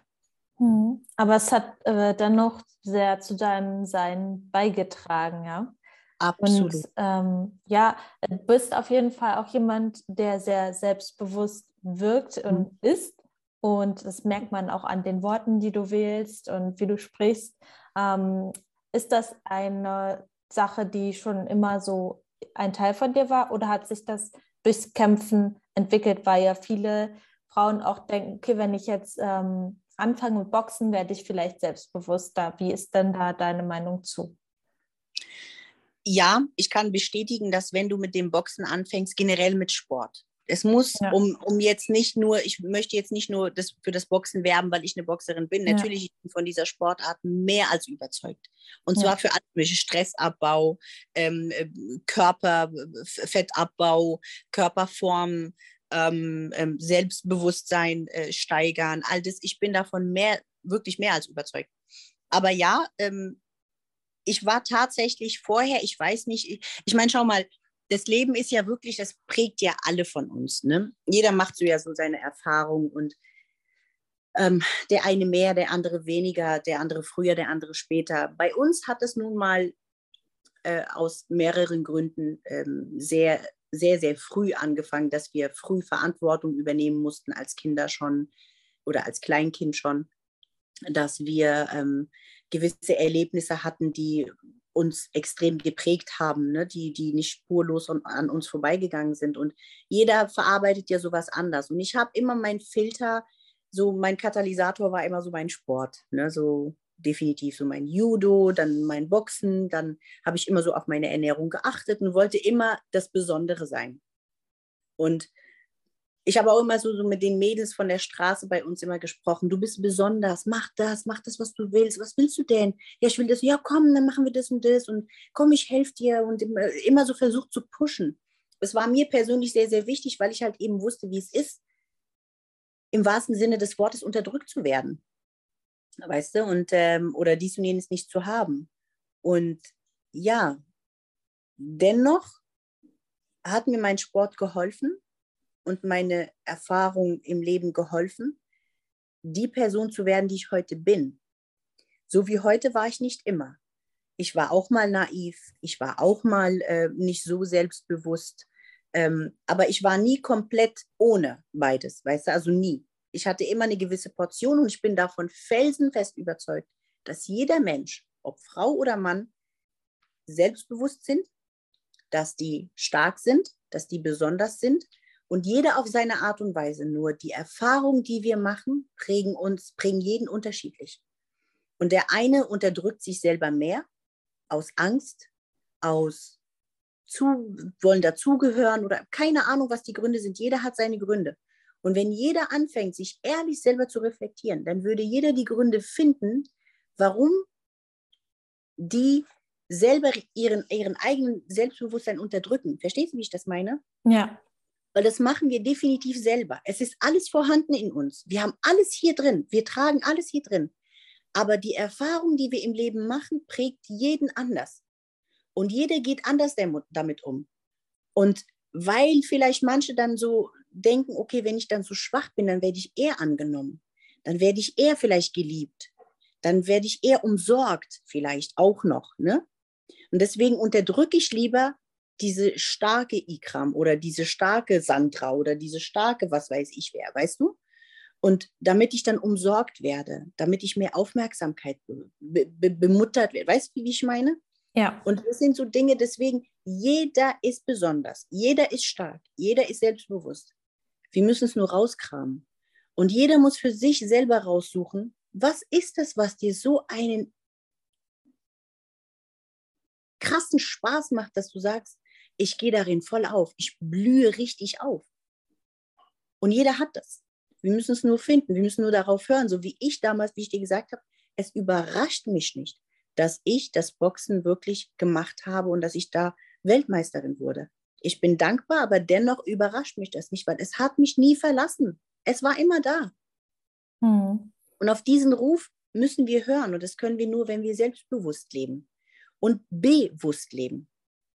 Hm. Aber es hat äh, dann noch sehr zu deinem Sein beigetragen, ja. Absolut. Und ähm, ja, du bist auf jeden Fall auch jemand, der sehr selbstbewusst wirkt und mhm. ist. Und das merkt man auch an den Worten, die du wählst und wie du sprichst. Ähm, ist das eine Sache, die schon immer so ein Teil von dir war oder hat sich das durchs Kämpfen entwickelt, weil ja viele Frauen auch denken, okay, wenn ich jetzt ähm, anfange mit Boxen, werde ich vielleicht selbstbewusster. Wie ist denn da deine Meinung zu? Ja, ich kann bestätigen, dass wenn du mit dem Boxen anfängst, generell mit Sport, es muss, ja. um, um jetzt nicht nur, ich möchte jetzt nicht nur das, für das Boxen werben, weil ich eine Boxerin bin. Ja. Natürlich ich bin von dieser Sportart mehr als überzeugt. Und ja. zwar für alle Stressabbau, ähm, äh, Körperfettabbau, Körperform, ähm, ähm, Selbstbewusstsein äh, steigern, all das. Ich bin davon mehr, wirklich mehr als überzeugt. Aber ja, ähm, ich war tatsächlich vorher, ich weiß nicht, ich, ich meine, schau mal, das Leben ist ja wirklich, das prägt ja alle von uns. Ne? Jeder macht so ja so seine Erfahrungen und ähm, der eine mehr, der andere weniger, der andere früher, der andere später. Bei uns hat es nun mal äh, aus mehreren Gründen ähm, sehr, sehr, sehr früh angefangen, dass wir früh Verantwortung übernehmen mussten als Kinder schon oder als Kleinkind schon, dass wir ähm, gewisse Erlebnisse hatten, die uns extrem geprägt haben, ne? die, die nicht spurlos an uns vorbeigegangen sind. Und jeder verarbeitet ja sowas anders. Und ich habe immer mein Filter, so mein Katalysator war immer so mein Sport, ne? so definitiv so mein Judo, dann mein Boxen, dann habe ich immer so auf meine Ernährung geachtet und wollte immer das Besondere sein. Und ich habe auch immer so, so mit den Mädels von der Straße bei uns immer gesprochen. Du bist besonders, mach das, mach das, was du willst. Was willst du denn? Ja, ich will das. Ja, komm, dann machen wir das und das und komm, ich helfe dir und immer so versucht zu pushen. Es war mir persönlich sehr, sehr wichtig, weil ich halt eben wusste, wie es ist, im wahrsten Sinne des Wortes unterdrückt zu werden. Weißt du? Und, ähm, oder dies und jenes nicht zu haben. Und ja, dennoch hat mir mein Sport geholfen und meine Erfahrung im Leben geholfen, die Person zu werden, die ich heute bin. So wie heute war ich nicht immer. Ich war auch mal naiv, ich war auch mal äh, nicht so selbstbewusst, ähm, aber ich war nie komplett ohne beides, weißt du, also nie. Ich hatte immer eine gewisse Portion und ich bin davon felsenfest überzeugt, dass jeder Mensch, ob Frau oder Mann, selbstbewusst sind, dass die stark sind, dass die besonders sind und jeder auf seine Art und Weise. Nur die Erfahrungen, die wir machen, prägen uns, bringen jeden unterschiedlich. Und der eine unterdrückt sich selber mehr aus Angst, aus zu, wollen dazugehören oder keine Ahnung, was die Gründe sind. Jeder hat seine Gründe. Und wenn jeder anfängt, sich ehrlich selber zu reflektieren, dann würde jeder die Gründe finden, warum die selber ihren, ihren eigenen Selbstbewusstsein unterdrücken. Verstehst du, wie ich das meine? Ja. Weil das machen wir definitiv selber. Es ist alles vorhanden in uns. Wir haben alles hier drin. Wir tragen alles hier drin. Aber die Erfahrung, die wir im Leben machen, prägt jeden anders. Und jeder geht anders damit um. Und weil vielleicht manche dann so denken, okay, wenn ich dann so schwach bin, dann werde ich eher angenommen. Dann werde ich eher vielleicht geliebt. Dann werde ich eher umsorgt, vielleicht auch noch. Ne? Und deswegen unterdrücke ich lieber diese starke Ikram oder diese starke Sandra oder diese starke, was weiß ich wer, weißt du? Und damit ich dann umsorgt werde, damit ich mehr Aufmerksamkeit be be bemuttert werde. Weißt du, wie ich meine? Ja. Und das sind so Dinge, deswegen, jeder ist besonders, jeder ist stark, jeder ist selbstbewusst. Wir müssen es nur rauskramen. Und jeder muss für sich selber raussuchen, was ist es, was dir so einen krassen Spaß macht, dass du sagst, ich gehe darin voll auf, ich blühe richtig auf. Und jeder hat das. Wir müssen es nur finden, wir müssen nur darauf hören, so wie ich damals, wie ich dir gesagt habe, es überrascht mich nicht, dass ich das Boxen wirklich gemacht habe und dass ich da Weltmeisterin wurde. Ich bin dankbar, aber dennoch überrascht mich das nicht, weil es hat mich nie verlassen. Es war immer da. Hm. Und auf diesen Ruf müssen wir hören und das können wir nur, wenn wir selbstbewusst leben und bewusst leben.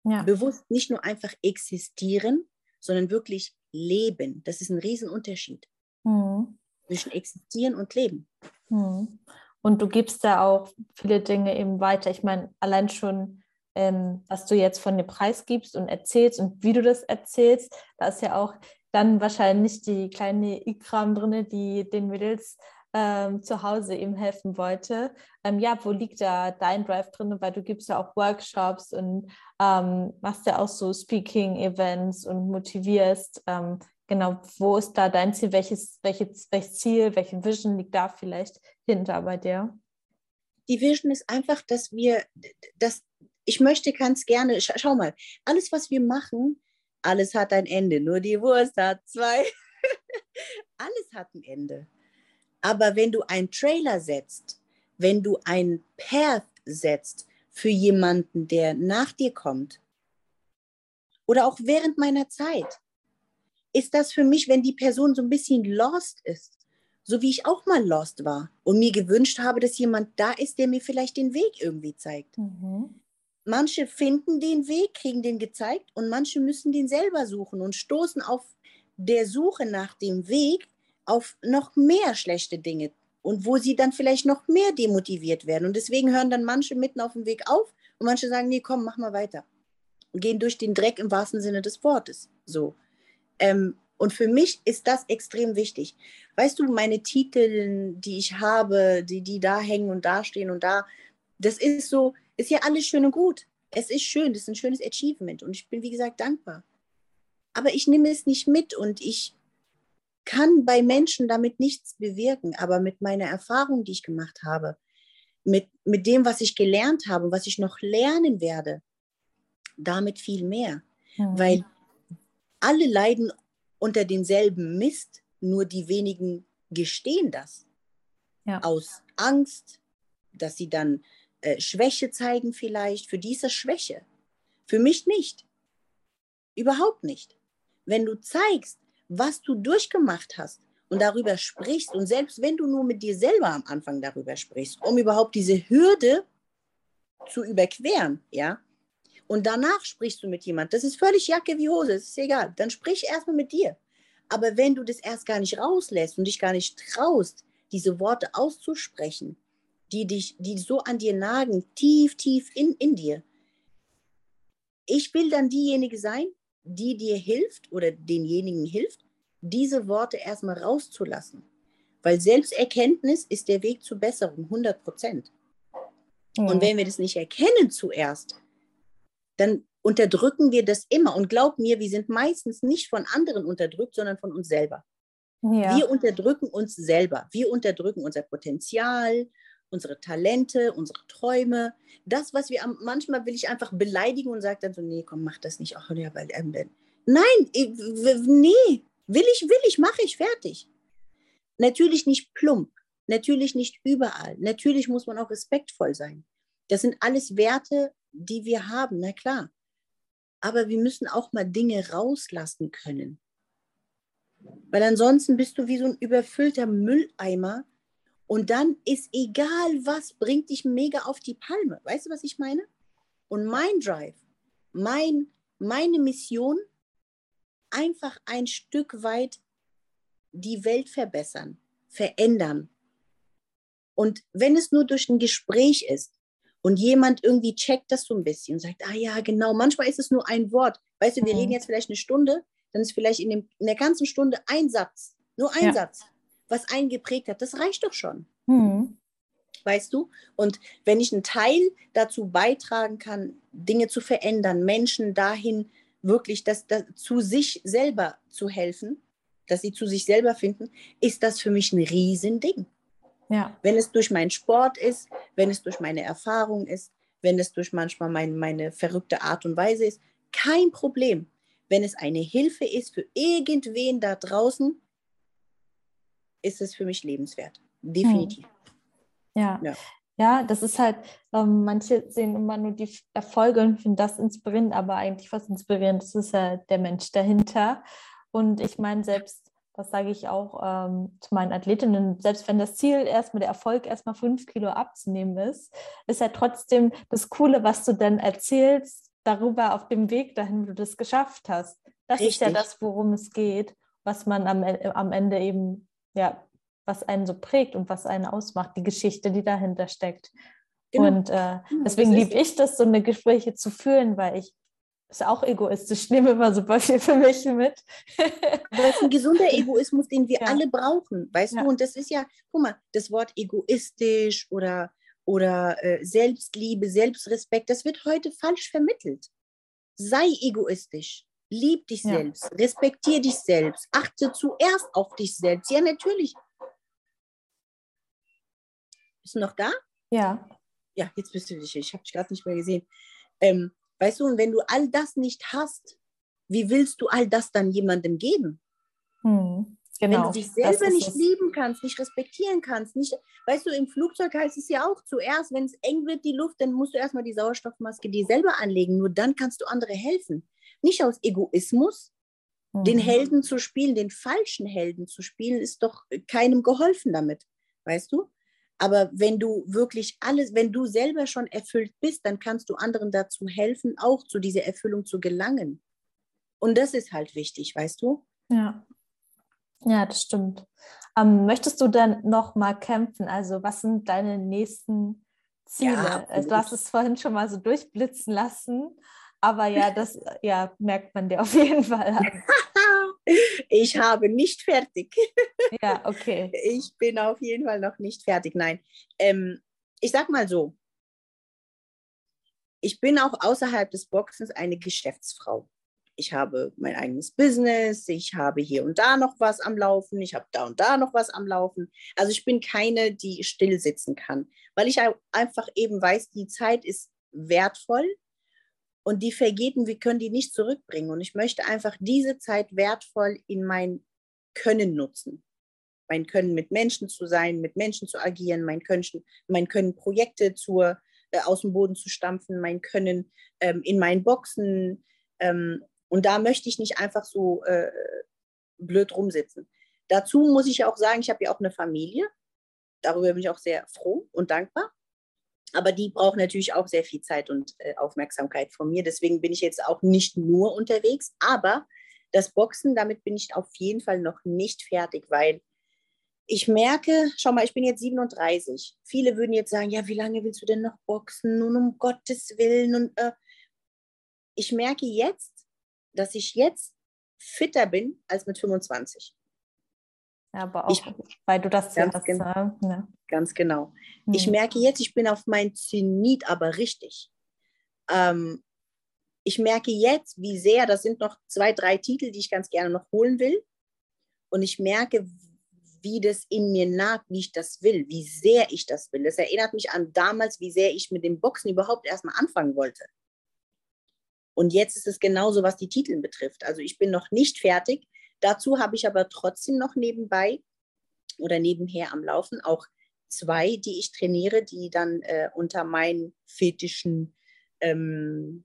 Ja. Bewusst nicht nur einfach existieren, sondern wirklich leben. Das ist ein Riesenunterschied mhm. zwischen existieren und leben. Mhm. Und du gibst da auch viele Dinge eben weiter. Ich meine, allein schon, ähm, was du jetzt von dem Preis gibst und erzählst und wie du das erzählst, da ist ja auch dann wahrscheinlich die kleine Ikram drin, die den Mädels ähm, zu Hause ihm helfen wollte. Ähm, ja, wo liegt da dein Drive drin? Weil du gibst ja auch Workshops und ähm, machst ja auch so Speaking-Events und motivierst. Ähm, genau, wo ist da dein Ziel? Welches, welches, welches Ziel, welche Vision liegt da vielleicht hinter bei dir? Die Vision ist einfach, dass wir, dass ich möchte ganz gerne, schau, schau mal, alles, was wir machen, alles hat ein Ende, nur die Wurst hat zwei. alles hat ein Ende. Aber wenn du einen Trailer setzt, wenn du einen Path setzt für jemanden, der nach dir kommt, oder auch während meiner Zeit, ist das für mich, wenn die Person so ein bisschen lost ist, so wie ich auch mal lost war und mir gewünscht habe, dass jemand da ist, der mir vielleicht den Weg irgendwie zeigt. Mhm. Manche finden den Weg, kriegen den gezeigt und manche müssen den selber suchen und stoßen auf der Suche nach dem Weg auf noch mehr schlechte Dinge und wo sie dann vielleicht noch mehr demotiviert werden. Und deswegen hören dann manche mitten auf dem Weg auf und manche sagen, nee, komm, mach mal weiter. Und gehen durch den Dreck im wahrsten Sinne des Wortes. So. Ähm, und für mich ist das extrem wichtig. Weißt du, meine Titel, die ich habe, die, die da hängen und da stehen und da, das ist so, ist ja alles schön und gut. Es ist schön, das ist ein schönes Achievement und ich bin, wie gesagt, dankbar. Aber ich nehme es nicht mit und ich kann bei Menschen damit nichts bewirken, aber mit meiner Erfahrung, die ich gemacht habe, mit, mit dem, was ich gelernt habe, was ich noch lernen werde, damit viel mehr. Mhm. Weil alle leiden unter demselben Mist, nur die wenigen gestehen das. Ja. Aus Angst, dass sie dann äh, Schwäche zeigen vielleicht. Für diese Schwäche. Für mich nicht. Überhaupt nicht. Wenn du zeigst, was du durchgemacht hast und darüber sprichst. Und selbst wenn du nur mit dir selber am Anfang darüber sprichst, um überhaupt diese Hürde zu überqueren, ja, und danach sprichst du mit jemand, das ist völlig Jacke wie Hose, das ist egal, dann sprich erstmal mit dir. Aber wenn du das erst gar nicht rauslässt und dich gar nicht traust, diese Worte auszusprechen, die dich, die so an dir nagen, tief, tief in, in dir, ich will dann diejenige sein, die dir hilft oder denjenigen hilft, diese Worte erstmal rauszulassen. Weil Selbsterkenntnis ist der Weg zur Besserung, 100 Prozent. Mhm. Und wenn wir das nicht erkennen zuerst, dann unterdrücken wir das immer. Und glaub mir, wir sind meistens nicht von anderen unterdrückt, sondern von uns selber. Ja. Wir unterdrücken uns selber. Wir unterdrücken unser Potenzial, unsere Talente, unsere Träume. Das, was wir am, manchmal will ich einfach beleidigen und sage dann so, nee, komm, mach das nicht. Ach, ja, weil, ähm, nein, nee, will ich, will ich, mache ich, fertig. Natürlich nicht plump, natürlich nicht überall. Natürlich muss man auch respektvoll sein. Das sind alles Werte, die wir haben, na klar. Aber wir müssen auch mal Dinge rauslassen können. Weil ansonsten bist du wie so ein überfüllter Mülleimer und dann ist egal was, bringt dich mega auf die Palme. Weißt du, was ich meine? Und mein Drive, mein, meine Mission, einfach ein Stück weit die Welt verbessern, verändern. Und wenn es nur durch ein Gespräch ist und jemand irgendwie checkt das so ein bisschen und sagt, ah ja, genau, manchmal ist es nur ein Wort. Weißt du, wir mhm. reden jetzt vielleicht eine Stunde, dann ist vielleicht in, dem, in der ganzen Stunde ein Satz, nur ein ja. Satz, was einen geprägt hat. Das reicht doch schon. Mhm. Weißt du? Und wenn ich einen Teil dazu beitragen kann, Dinge zu verändern, Menschen dahin wirklich das, das, zu sich selber zu helfen, dass sie zu sich selber finden, ist das für mich ein Riesending. Ja. Wenn es durch meinen Sport ist, wenn es durch meine Erfahrung ist, wenn es durch manchmal mein, meine verrückte Art und Weise ist, kein Problem. Wenn es eine Hilfe ist für irgendwen da draußen, ist es für mich lebenswert. Definitiv. Hm. Ja. ja. Ja. das ist halt, ähm, manche sehen immer nur die Erfolge und finden das inspirierend, aber eigentlich was inspirierend ist, ist ja der Mensch dahinter. Und ich meine, selbst, das sage ich auch ähm, zu meinen Athletinnen, selbst wenn das Ziel erstmal der Erfolg erstmal fünf Kilo abzunehmen ist, ist ja trotzdem das Coole, was du dann erzählst darüber auf dem Weg dahin, wo du das geschafft hast. Das Richtig. ist ja das, worum es geht, was man am, äh, am Ende eben, ja, was einen so prägt und was einen ausmacht, die Geschichte, die dahinter steckt. Genau. Und äh, deswegen liebe ich das, so eine Gespräche zu führen, weil ich ist auch egoistisch. Nehme immer super viel für mich mit. Aber es ist ein gesunder Egoismus, den wir ja. alle brauchen, weißt ja. du? Und das ist ja, guck mal, das Wort egoistisch oder, oder äh, Selbstliebe, Selbstrespekt, das wird heute falsch vermittelt. Sei egoistisch. Lieb dich ja. selbst, respektier dich selbst, achte zuerst auf dich selbst. Ja, natürlich. Bist du noch da? Ja. Ja, jetzt bist du dich. Ich habe dich gerade nicht mehr gesehen. Ähm, Weißt du, und wenn du all das nicht hast, wie willst du all das dann jemandem geben? Hm, genau. Wenn du dich selber nicht es. lieben kannst, nicht respektieren kannst, nicht, weißt du, im Flugzeug heißt es ja auch zuerst, wenn es eng wird, die Luft, dann musst du erstmal die Sauerstoffmaske dir selber anlegen. Nur dann kannst du andere helfen. Nicht aus Egoismus, mhm. den Helden zu spielen, den falschen Helden zu spielen, ist doch keinem geholfen damit. Weißt du? Aber wenn du wirklich alles, wenn du selber schon erfüllt bist, dann kannst du anderen dazu helfen, auch zu dieser Erfüllung zu gelangen. Und das ist halt wichtig, weißt du? Ja. Ja, das stimmt. Ähm, möchtest du dann noch mal kämpfen? Also, was sind deine nächsten Ziele? Ja, also, du hast es vorhin schon mal so durchblitzen lassen, aber ja, das ja, merkt man dir auf jeden Fall an. ich habe nicht fertig. Ja, okay. Ich bin auf jeden Fall noch nicht fertig. Nein, ähm, ich sag mal so. Ich bin auch außerhalb des Boxens eine Geschäftsfrau. Ich habe mein eigenes Business, ich habe hier und da noch was am Laufen, ich habe da und da noch was am Laufen. Also ich bin keine, die still sitzen kann, weil ich einfach eben weiß, die Zeit ist wertvoll und die vergeht und wir können die nicht zurückbringen. Und ich möchte einfach diese Zeit wertvoll in mein Können nutzen. Mein Können mit Menschen zu sein, mit Menschen zu agieren, mein Können, mein Können Projekte zur, äh, aus dem Boden zu stampfen, mein Können ähm, in meinen Boxen. Ähm, und da möchte ich nicht einfach so äh, blöd rumsitzen. Dazu muss ich auch sagen, ich habe ja auch eine Familie. Darüber bin ich auch sehr froh und dankbar. Aber die braucht natürlich auch sehr viel Zeit und äh, Aufmerksamkeit von mir. Deswegen bin ich jetzt auch nicht nur unterwegs. Aber das Boxen, damit bin ich auf jeden Fall noch nicht fertig, weil ich merke, schau mal, ich bin jetzt 37. Viele würden jetzt sagen, ja, wie lange willst du denn noch boxen? Nun um Gottes Willen. Und äh, ich merke jetzt, dass ich jetzt fitter bin als mit 25. Ja, aber auch, ich, weil du das ganz, hast, genau, ja. ganz genau. Hm. Ich merke jetzt, ich bin auf mein Zenit aber richtig. Ähm, ich merke jetzt, wie sehr, das sind noch zwei, drei Titel, die ich ganz gerne noch holen will. Und ich merke, wie das in mir nagt, wie ich das will, wie sehr ich das will. Das erinnert mich an damals, wie sehr ich mit dem Boxen überhaupt erstmal anfangen wollte. Und jetzt ist es genauso, was die Titel betrifft. Also ich bin noch nicht fertig. Dazu habe ich aber trotzdem noch nebenbei oder nebenher am Laufen auch zwei, die ich trainiere, die dann äh, unter meinen Fetischen ähm,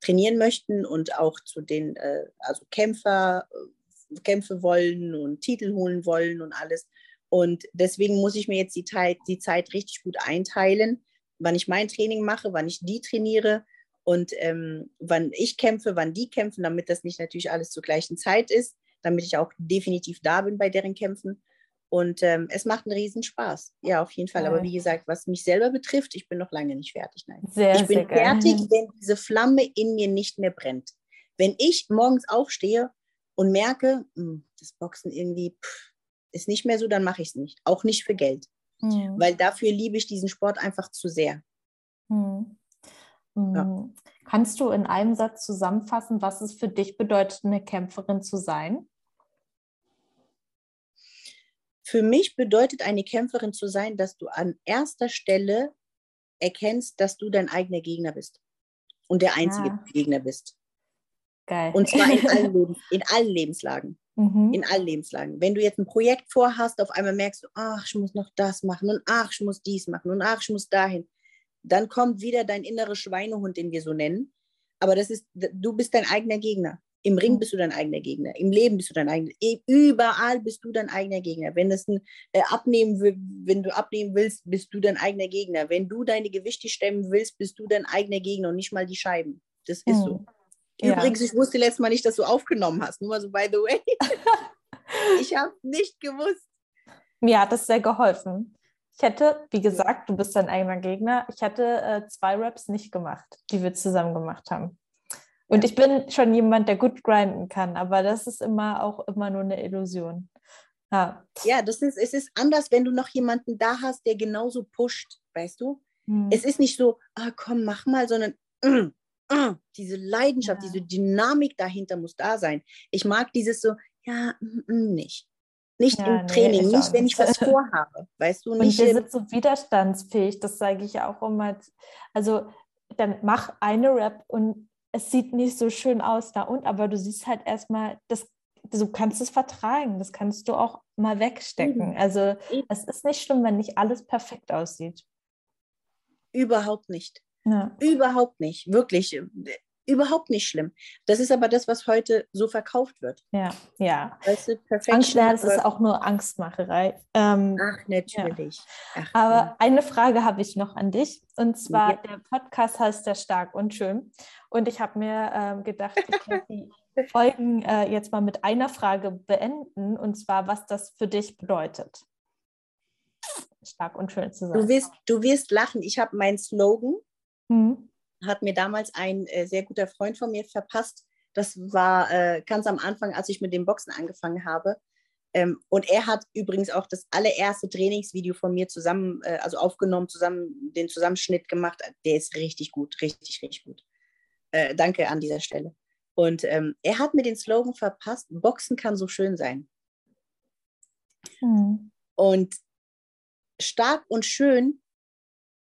trainieren möchten und auch zu den äh, also Kämpfer, äh, Kämpfe wollen und Titel holen wollen und alles. Und deswegen muss ich mir jetzt die, die Zeit richtig gut einteilen, wann ich mein Training mache, wann ich die trainiere und ähm, wann ich kämpfe, wann die kämpfen, damit das nicht natürlich alles zur gleichen Zeit ist, damit ich auch definitiv da bin bei deren Kämpfen. Und ähm, es macht einen Riesenspaß. Ja, auf jeden Fall. Aber wie gesagt, was mich selber betrifft, ich bin noch lange nicht fertig. Nein. Sehr, ich bin sehr fertig, geil. wenn diese Flamme in mir nicht mehr brennt. Wenn ich morgens aufstehe und merke, mh, hm, das Boxen irgendwie pff, ist nicht mehr so, dann mache ich es nicht. Auch nicht für Geld. Mhm. Weil dafür liebe ich diesen Sport einfach zu sehr. Mhm. Ja. Kannst du in einem Satz zusammenfassen, was es für dich bedeutet, eine Kämpferin zu sein? Für mich bedeutet eine Kämpferin zu sein, dass du an erster Stelle erkennst, dass du dein eigener Gegner bist und der einzige ah. Gegner bist. Geil. Und zwar in allen, Lebens, in allen Lebenslagen. Mhm. In allen Lebenslagen. Wenn du jetzt ein Projekt vorhast, auf einmal merkst du, ach, ich muss noch das machen und ach, ich muss dies machen und ach, ich muss dahin. Dann kommt wieder dein innerer Schweinehund, den wir so nennen. Aber das ist, du bist dein eigener Gegner. Im Ring mhm. bist du dein eigener Gegner. Im Leben bist du dein eigener. Überall bist du dein eigener Gegner. Wenn es ein äh, abnehmen, wenn du abnehmen willst, bist du dein eigener Gegner. Wenn du deine Gewichte stemmen willst, bist du dein eigener Gegner und nicht mal die Scheiben. Das ist mhm. so. Übrigens, ja. ich wusste letztes Mal nicht, dass du aufgenommen hast. Nur mal so by the way. ich habe nicht gewusst. Mir hat das sehr geholfen. Ich hätte, wie gesagt, du bist dein eigener Gegner. Ich hätte äh, zwei Raps nicht gemacht, die wir zusammen gemacht haben. Und ich bin schon jemand, der gut grinden kann, aber das ist immer auch immer nur eine Illusion. Ja, ja das ist, es ist anders, wenn du noch jemanden da hast, der genauso pusht, weißt du? Hm. Es ist nicht so, ah, komm, mach mal, sondern mm, mm, diese Leidenschaft, ja. diese Dynamik dahinter muss da sein. Ich mag dieses so, ja, mm, nicht. Nicht ja, im Training, nee, nicht wenn ich was vorhabe, weißt du? Nicht und wir sind so widerstandsfähig, das sage ich auch immer. Also dann mach eine Rap und es sieht nicht so schön aus da und, aber du siehst halt erstmal, das, du kannst es vertragen, das kannst du auch mal wegstecken. Also es ist nicht schlimm, wenn nicht alles perfekt aussieht. Überhaupt nicht. Ja. Überhaupt nicht. Wirklich überhaupt nicht schlimm. Das ist aber das, was heute so verkauft wird. Ja, ja. Weißt du, perfekt. Angst, das ist auch nur Angstmacherei. Ähm, Ach, natürlich. Ja. Ach, aber ja. eine Frage habe ich noch an dich. Und zwar, ja. der Podcast heißt ja Stark und Schön. Und ich habe mir ähm, gedacht, ich kann die Folgen äh, jetzt mal mit einer Frage beenden. Und zwar, was das für dich bedeutet. Stark und schön zu sein. Du wirst, du wirst lachen. Ich habe meinen Slogan. Mhm hat mir damals ein äh, sehr guter Freund von mir verpasst. Das war äh, ganz am Anfang, als ich mit dem Boxen angefangen habe. Ähm, und er hat übrigens auch das allererste Trainingsvideo von mir zusammen, äh, also aufgenommen, zusammen den Zusammenschnitt gemacht. Der ist richtig gut, richtig, richtig gut. Äh, danke an dieser Stelle. Und ähm, er hat mir den Slogan verpasst: Boxen kann so schön sein. Hm. Und stark und schön.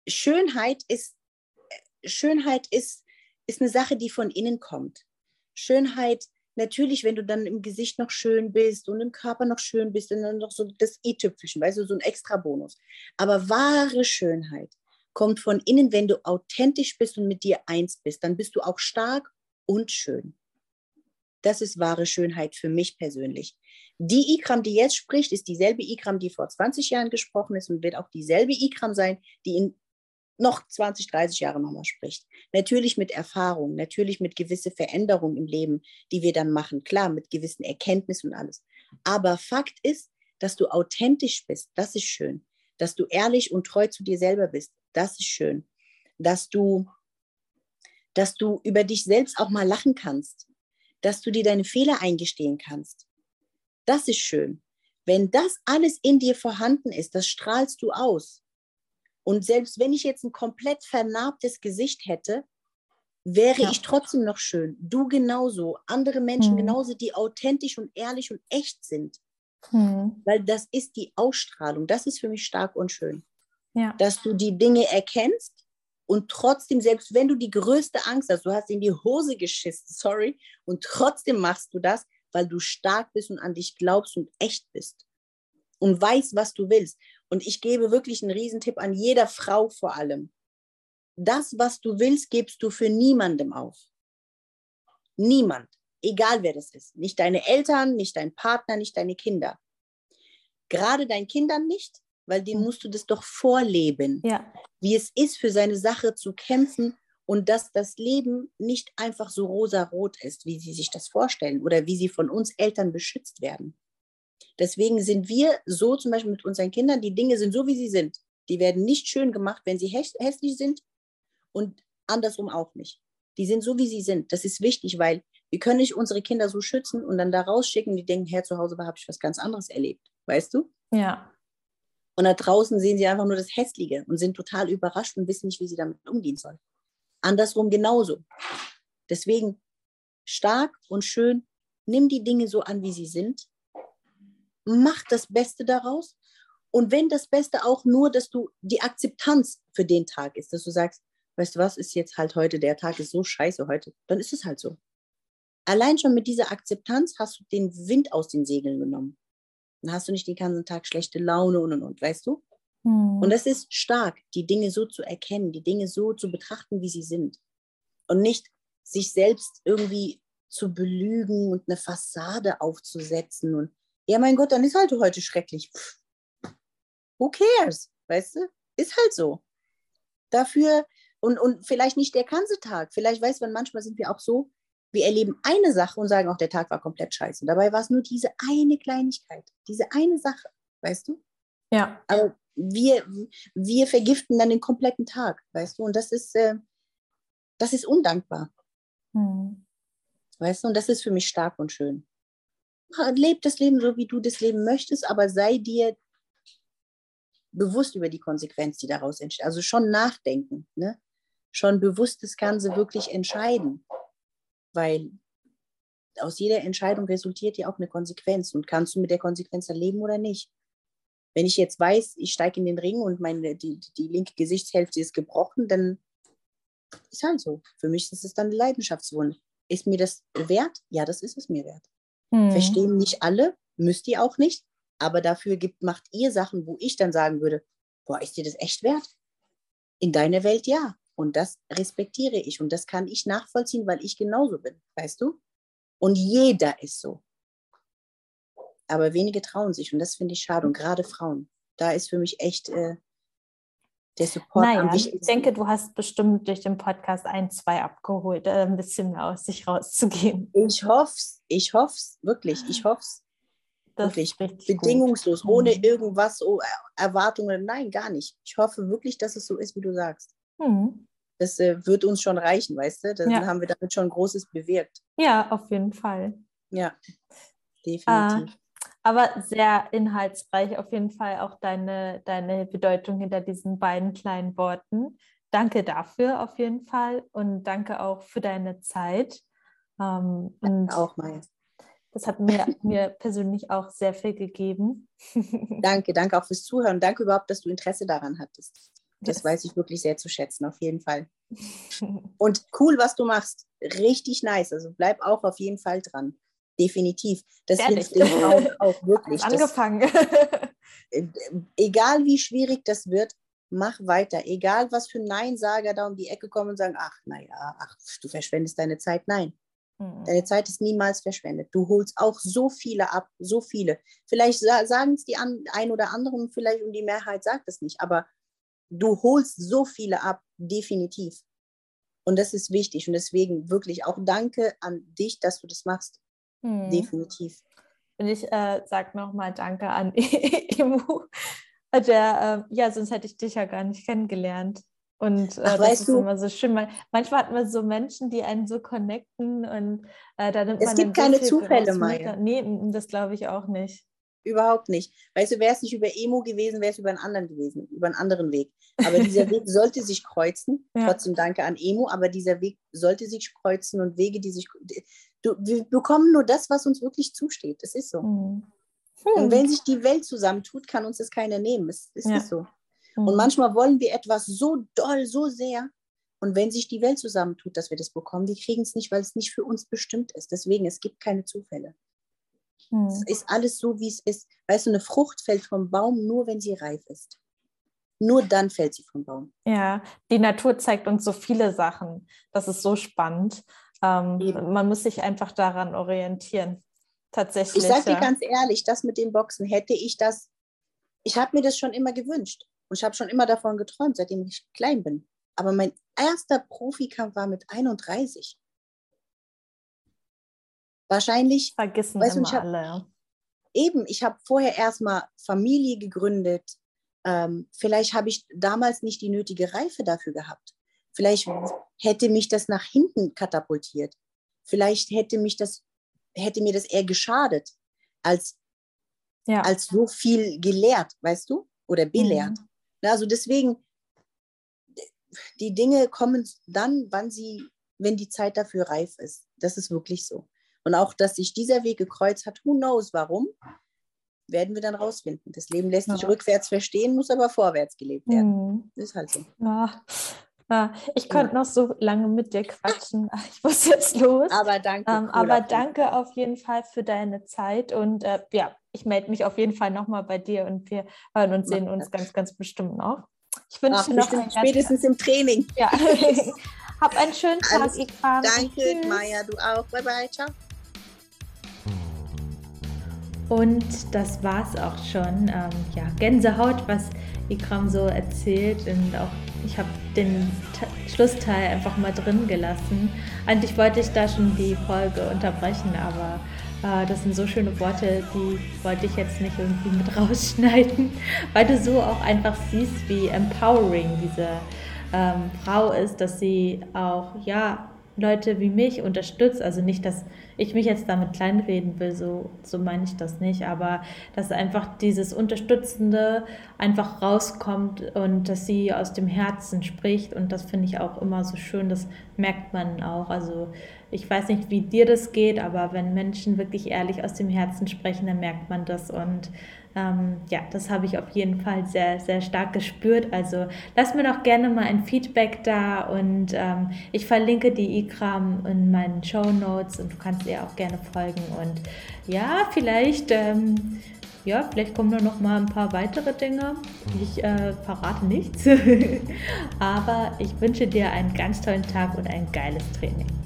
Schönheit ist Schönheit ist, ist eine Sache, die von innen kommt. Schönheit, natürlich, wenn du dann im Gesicht noch schön bist und im Körper noch schön bist, dann noch so das i-Tüpfelchen, weißt du, so ein extra Bonus. Aber wahre Schönheit kommt von innen, wenn du authentisch bist und mit dir eins bist. Dann bist du auch stark und schön. Das ist wahre Schönheit für mich persönlich. Die Ikram, die jetzt spricht, ist dieselbe Ikram, die vor 20 Jahren gesprochen ist und wird auch dieselbe Ikram sein, die in noch 20, 30 Jahre nochmal spricht. Natürlich mit Erfahrung, natürlich mit gewisse Veränderungen im Leben, die wir dann machen, klar, mit gewissen Erkenntnissen und alles. Aber Fakt ist, dass du authentisch bist, das ist schön. Dass du ehrlich und treu zu dir selber bist, das ist schön. Dass du, dass du über dich selbst auch mal lachen kannst, dass du dir deine Fehler eingestehen kannst. Das ist schön. Wenn das alles in dir vorhanden ist, das strahlst du aus. Und selbst wenn ich jetzt ein komplett vernarbtes Gesicht hätte, wäre ja. ich trotzdem noch schön. Du genauso, andere Menschen mhm. genauso, die authentisch und ehrlich und echt sind. Mhm. Weil das ist die Ausstrahlung. Das ist für mich stark und schön. Ja. Dass du die Dinge erkennst und trotzdem, selbst wenn du die größte Angst hast, du hast in die Hose geschissen, sorry, und trotzdem machst du das, weil du stark bist und an dich glaubst und echt bist und weißt, was du willst. Und ich gebe wirklich einen Riesentipp an jeder Frau vor allem. Das, was du willst, gibst du für niemandem auf. Niemand, egal wer das ist. Nicht deine Eltern, nicht dein Partner, nicht deine Kinder. Gerade deinen Kindern nicht, weil denen hm. musst du das doch vorleben, ja. wie es ist, für seine Sache zu kämpfen und dass das Leben nicht einfach so rosarot ist, wie sie sich das vorstellen oder wie sie von uns Eltern beschützt werden. Deswegen sind wir so zum Beispiel mit unseren Kindern, die Dinge sind so, wie sie sind. Die werden nicht schön gemacht, wenn sie hässlich sind und andersrum auch nicht. Die sind so, wie sie sind. Das ist wichtig, weil wir können nicht unsere Kinder so schützen und dann da rausschicken, die denken, Herr, zu Hause habe ich was ganz anderes erlebt. Weißt du? Ja. Und da draußen sehen sie einfach nur das Hässliche und sind total überrascht und wissen nicht, wie sie damit umgehen sollen. Andersrum genauso. Deswegen stark und schön, nimm die Dinge so an, wie sie sind mach das Beste daraus. Und wenn das Beste auch nur, dass du die Akzeptanz für den Tag ist, dass du sagst, weißt du was, ist jetzt halt heute, der Tag ist so scheiße heute, dann ist es halt so. Allein schon mit dieser Akzeptanz hast du den Wind aus den Segeln genommen. Dann hast du nicht den ganzen Tag schlechte Laune und und und, weißt du? Hm. Und das ist stark, die Dinge so zu erkennen, die Dinge so zu betrachten, wie sie sind. Und nicht sich selbst irgendwie zu belügen und eine Fassade aufzusetzen und ja, mein Gott, dann ist halt heute schrecklich. Pff, who cares? Weißt du? Ist halt so. Dafür, und, und vielleicht nicht der ganze Tag. Vielleicht weiß man, manchmal sind wir auch so, wir erleben eine Sache und sagen auch, der Tag war komplett scheiße. Dabei war es nur diese eine Kleinigkeit, diese eine Sache, weißt du? Ja. Aber wir, wir vergiften dann den kompletten Tag, weißt du? Und das ist, äh, das ist undankbar. Hm. Weißt du? Und das ist für mich stark und schön leb das Leben so, wie du das Leben möchtest, aber sei dir bewusst über die Konsequenz, die daraus entsteht. Also schon nachdenken, ne? schon bewusst das Ganze wirklich entscheiden, weil aus jeder Entscheidung resultiert ja auch eine Konsequenz und kannst du mit der Konsequenz dann leben oder nicht. Wenn ich jetzt weiß, ich steige in den Ring und meine, die, die linke Gesichtshälfte ist gebrochen, dann ist halt so. Für mich ist es dann eine Leidenschaftswunde. Ist mir das wert? Ja, das ist es mir wert. Hm. Verstehen nicht alle, müsst ihr auch nicht, aber dafür gibt, macht ihr Sachen, wo ich dann sagen würde, boah, ist dir das echt wert? In deiner Welt ja. Und das respektiere ich und das kann ich nachvollziehen, weil ich genauso bin, weißt du? Und jeder ist so. Aber wenige trauen sich und das finde ich schade und gerade Frauen. Da ist für mich echt äh, der Support naja, am wichtigsten. Ich denke, du hast bestimmt durch den Podcast ein, zwei abgeholt, äh, ein bisschen mehr aus sich rauszugehen. Ich hoffe es, ich hoffe es, wirklich, ich hoffe es. Wirklich, bedingungslos, gut. ohne mhm. irgendwas, oh, Erwartungen, nein, gar nicht. Ich hoffe wirklich, dass es so ist, wie du sagst. Mhm. Das äh, wird uns schon reichen, weißt du? Dann ja. haben wir damit schon Großes bewirkt. Ja, auf jeden Fall. Ja, definitiv. Ah, aber sehr inhaltsreich auf jeden Fall auch deine, deine Bedeutung hinter diesen beiden kleinen Worten. Danke dafür auf jeden Fall und danke auch für deine Zeit. Ähm, und auch mal. Das hat mir, mir persönlich auch sehr viel gegeben. danke, danke auch fürs Zuhören. Danke überhaupt, dass du Interesse daran hattest. Das yes. weiß ich wirklich sehr zu schätzen, auf jeden Fall. Und cool, was du machst. Richtig nice. Also bleib auch auf jeden Fall dran definitiv. Das hilft Frauen auch wirklich. Angefangen. Das, äh, egal wie schwierig das wird, mach weiter. Egal was für Neinsager da um die Ecke kommen und sagen, ach naja, ach, du verschwendest deine Zeit. Nein. Mhm. Deine Zeit ist niemals verschwendet. Du holst auch so viele ab, so viele. Vielleicht sagen es die ein oder anderen, vielleicht und die Mehrheit sagt es nicht, aber du holst so viele ab, definitiv. Und das ist wichtig. Und deswegen wirklich auch danke an dich, dass du das machst. Hm. Definitiv. Und ich äh, sage nochmal Danke an Emu. Der, äh, ja, sonst hätte ich dich ja gar nicht kennengelernt. Und äh, Ach, das ist du? immer so schön. manchmal hat man so Menschen, die einen so connecten und äh, da nimmt es man gibt keine Zufälle, Maya. Nee, das glaube ich auch nicht. Überhaupt nicht. Weißt du, wäre es nicht über Emo gewesen, wäre es über einen anderen gewesen, über einen anderen Weg. Aber dieser Weg sollte sich kreuzen. Ja. Trotzdem danke an Emo, aber dieser Weg sollte sich kreuzen und Wege, die sich. Du, wir bekommen nur das, was uns wirklich zusteht. Das ist so. Mhm. Und wenn sich die Welt zusammentut, kann uns das keiner nehmen. Es, es ja. ist so. Mhm. Und manchmal wollen wir etwas so doll, so sehr. Und wenn sich die Welt zusammentut, dass wir das bekommen, wir kriegen es nicht, weil es nicht für uns bestimmt ist. Deswegen, es gibt keine Zufälle. Mhm. Es ist alles so, wie es ist. Weißt du, eine Frucht fällt vom Baum nur, wenn sie reif ist. Nur dann fällt sie vom Baum. Ja, die Natur zeigt uns so viele Sachen. Das ist so spannend. Ähm, man muss sich einfach daran orientieren. Tatsächlich. Ich sage dir ja. ganz ehrlich, das mit dem Boxen, hätte ich das, ich habe mir das schon immer gewünscht. Und ich habe schon immer davon geträumt, seitdem ich klein bin. Aber mein erster Profikampf war mit 31. Wahrscheinlich. Vergessen weißt immer hab, alle. Eben, ich habe vorher erstmal Familie gegründet. Ähm, vielleicht habe ich damals nicht die nötige Reife dafür gehabt. Vielleicht hätte mich das nach hinten katapultiert. Vielleicht hätte mich das, hätte mir das eher geschadet, als, ja. als so viel gelehrt, weißt du? Oder belehrt. Mhm. Also deswegen, die Dinge kommen dann, wann sie, wenn die Zeit dafür reif ist. Das ist wirklich so. Und auch, dass sich dieser Weg gekreuzt hat, who knows warum, werden wir dann rausfinden. Das Leben lässt sich rückwärts verstehen, muss aber vorwärts gelebt werden. Mhm. Das ist halt so. Ja. Ja, ich könnte ja. noch so lange mit dir quatschen. Ich muss jetzt los. Aber danke. Ähm, aber danke auf jeden Fall für deine Zeit. Und äh, ja, ich melde mich auf jeden Fall nochmal bei dir und wir hören und sehen uns ganz, ganz bestimmt noch. Ich wünsche dir noch einen spätestens im Training. Ja. Hab einen schönen Tag, Alles, Ikram. Danke, Maja, du auch. Bye, bye. Ciao. Und das war's auch schon. Ähm, ja, Gänsehaut, was Ikram so erzählt. Und auch ich habe den T Schlussteil einfach mal drin gelassen. Eigentlich wollte ich da schon die Folge unterbrechen, aber äh, das sind so schöne Worte, die wollte ich jetzt nicht irgendwie mit rausschneiden, weil du so auch einfach siehst, wie empowering diese ähm, Frau ist, dass sie auch, ja, Leute wie mich unterstützt. Also nicht, dass ich mich jetzt damit kleinreden will, so, so meine ich das nicht, aber dass einfach dieses Unterstützende einfach rauskommt und dass sie aus dem Herzen spricht und das finde ich auch immer so schön, das merkt man auch. Also ich weiß nicht, wie dir das geht, aber wenn Menschen wirklich ehrlich aus dem Herzen sprechen, dann merkt man das und ähm, ja, das habe ich auf jeden Fall sehr, sehr stark gespürt. Also lass mir doch gerne mal ein Feedback da und ähm, ich verlinke die Ikram in meinen Show Notes und du kannst ihr auch gerne folgen. Und ja, vielleicht, ähm, ja, vielleicht kommen da noch mal ein paar weitere Dinge. Ich äh, verrate nichts, aber ich wünsche dir einen ganz tollen Tag und ein geiles Training.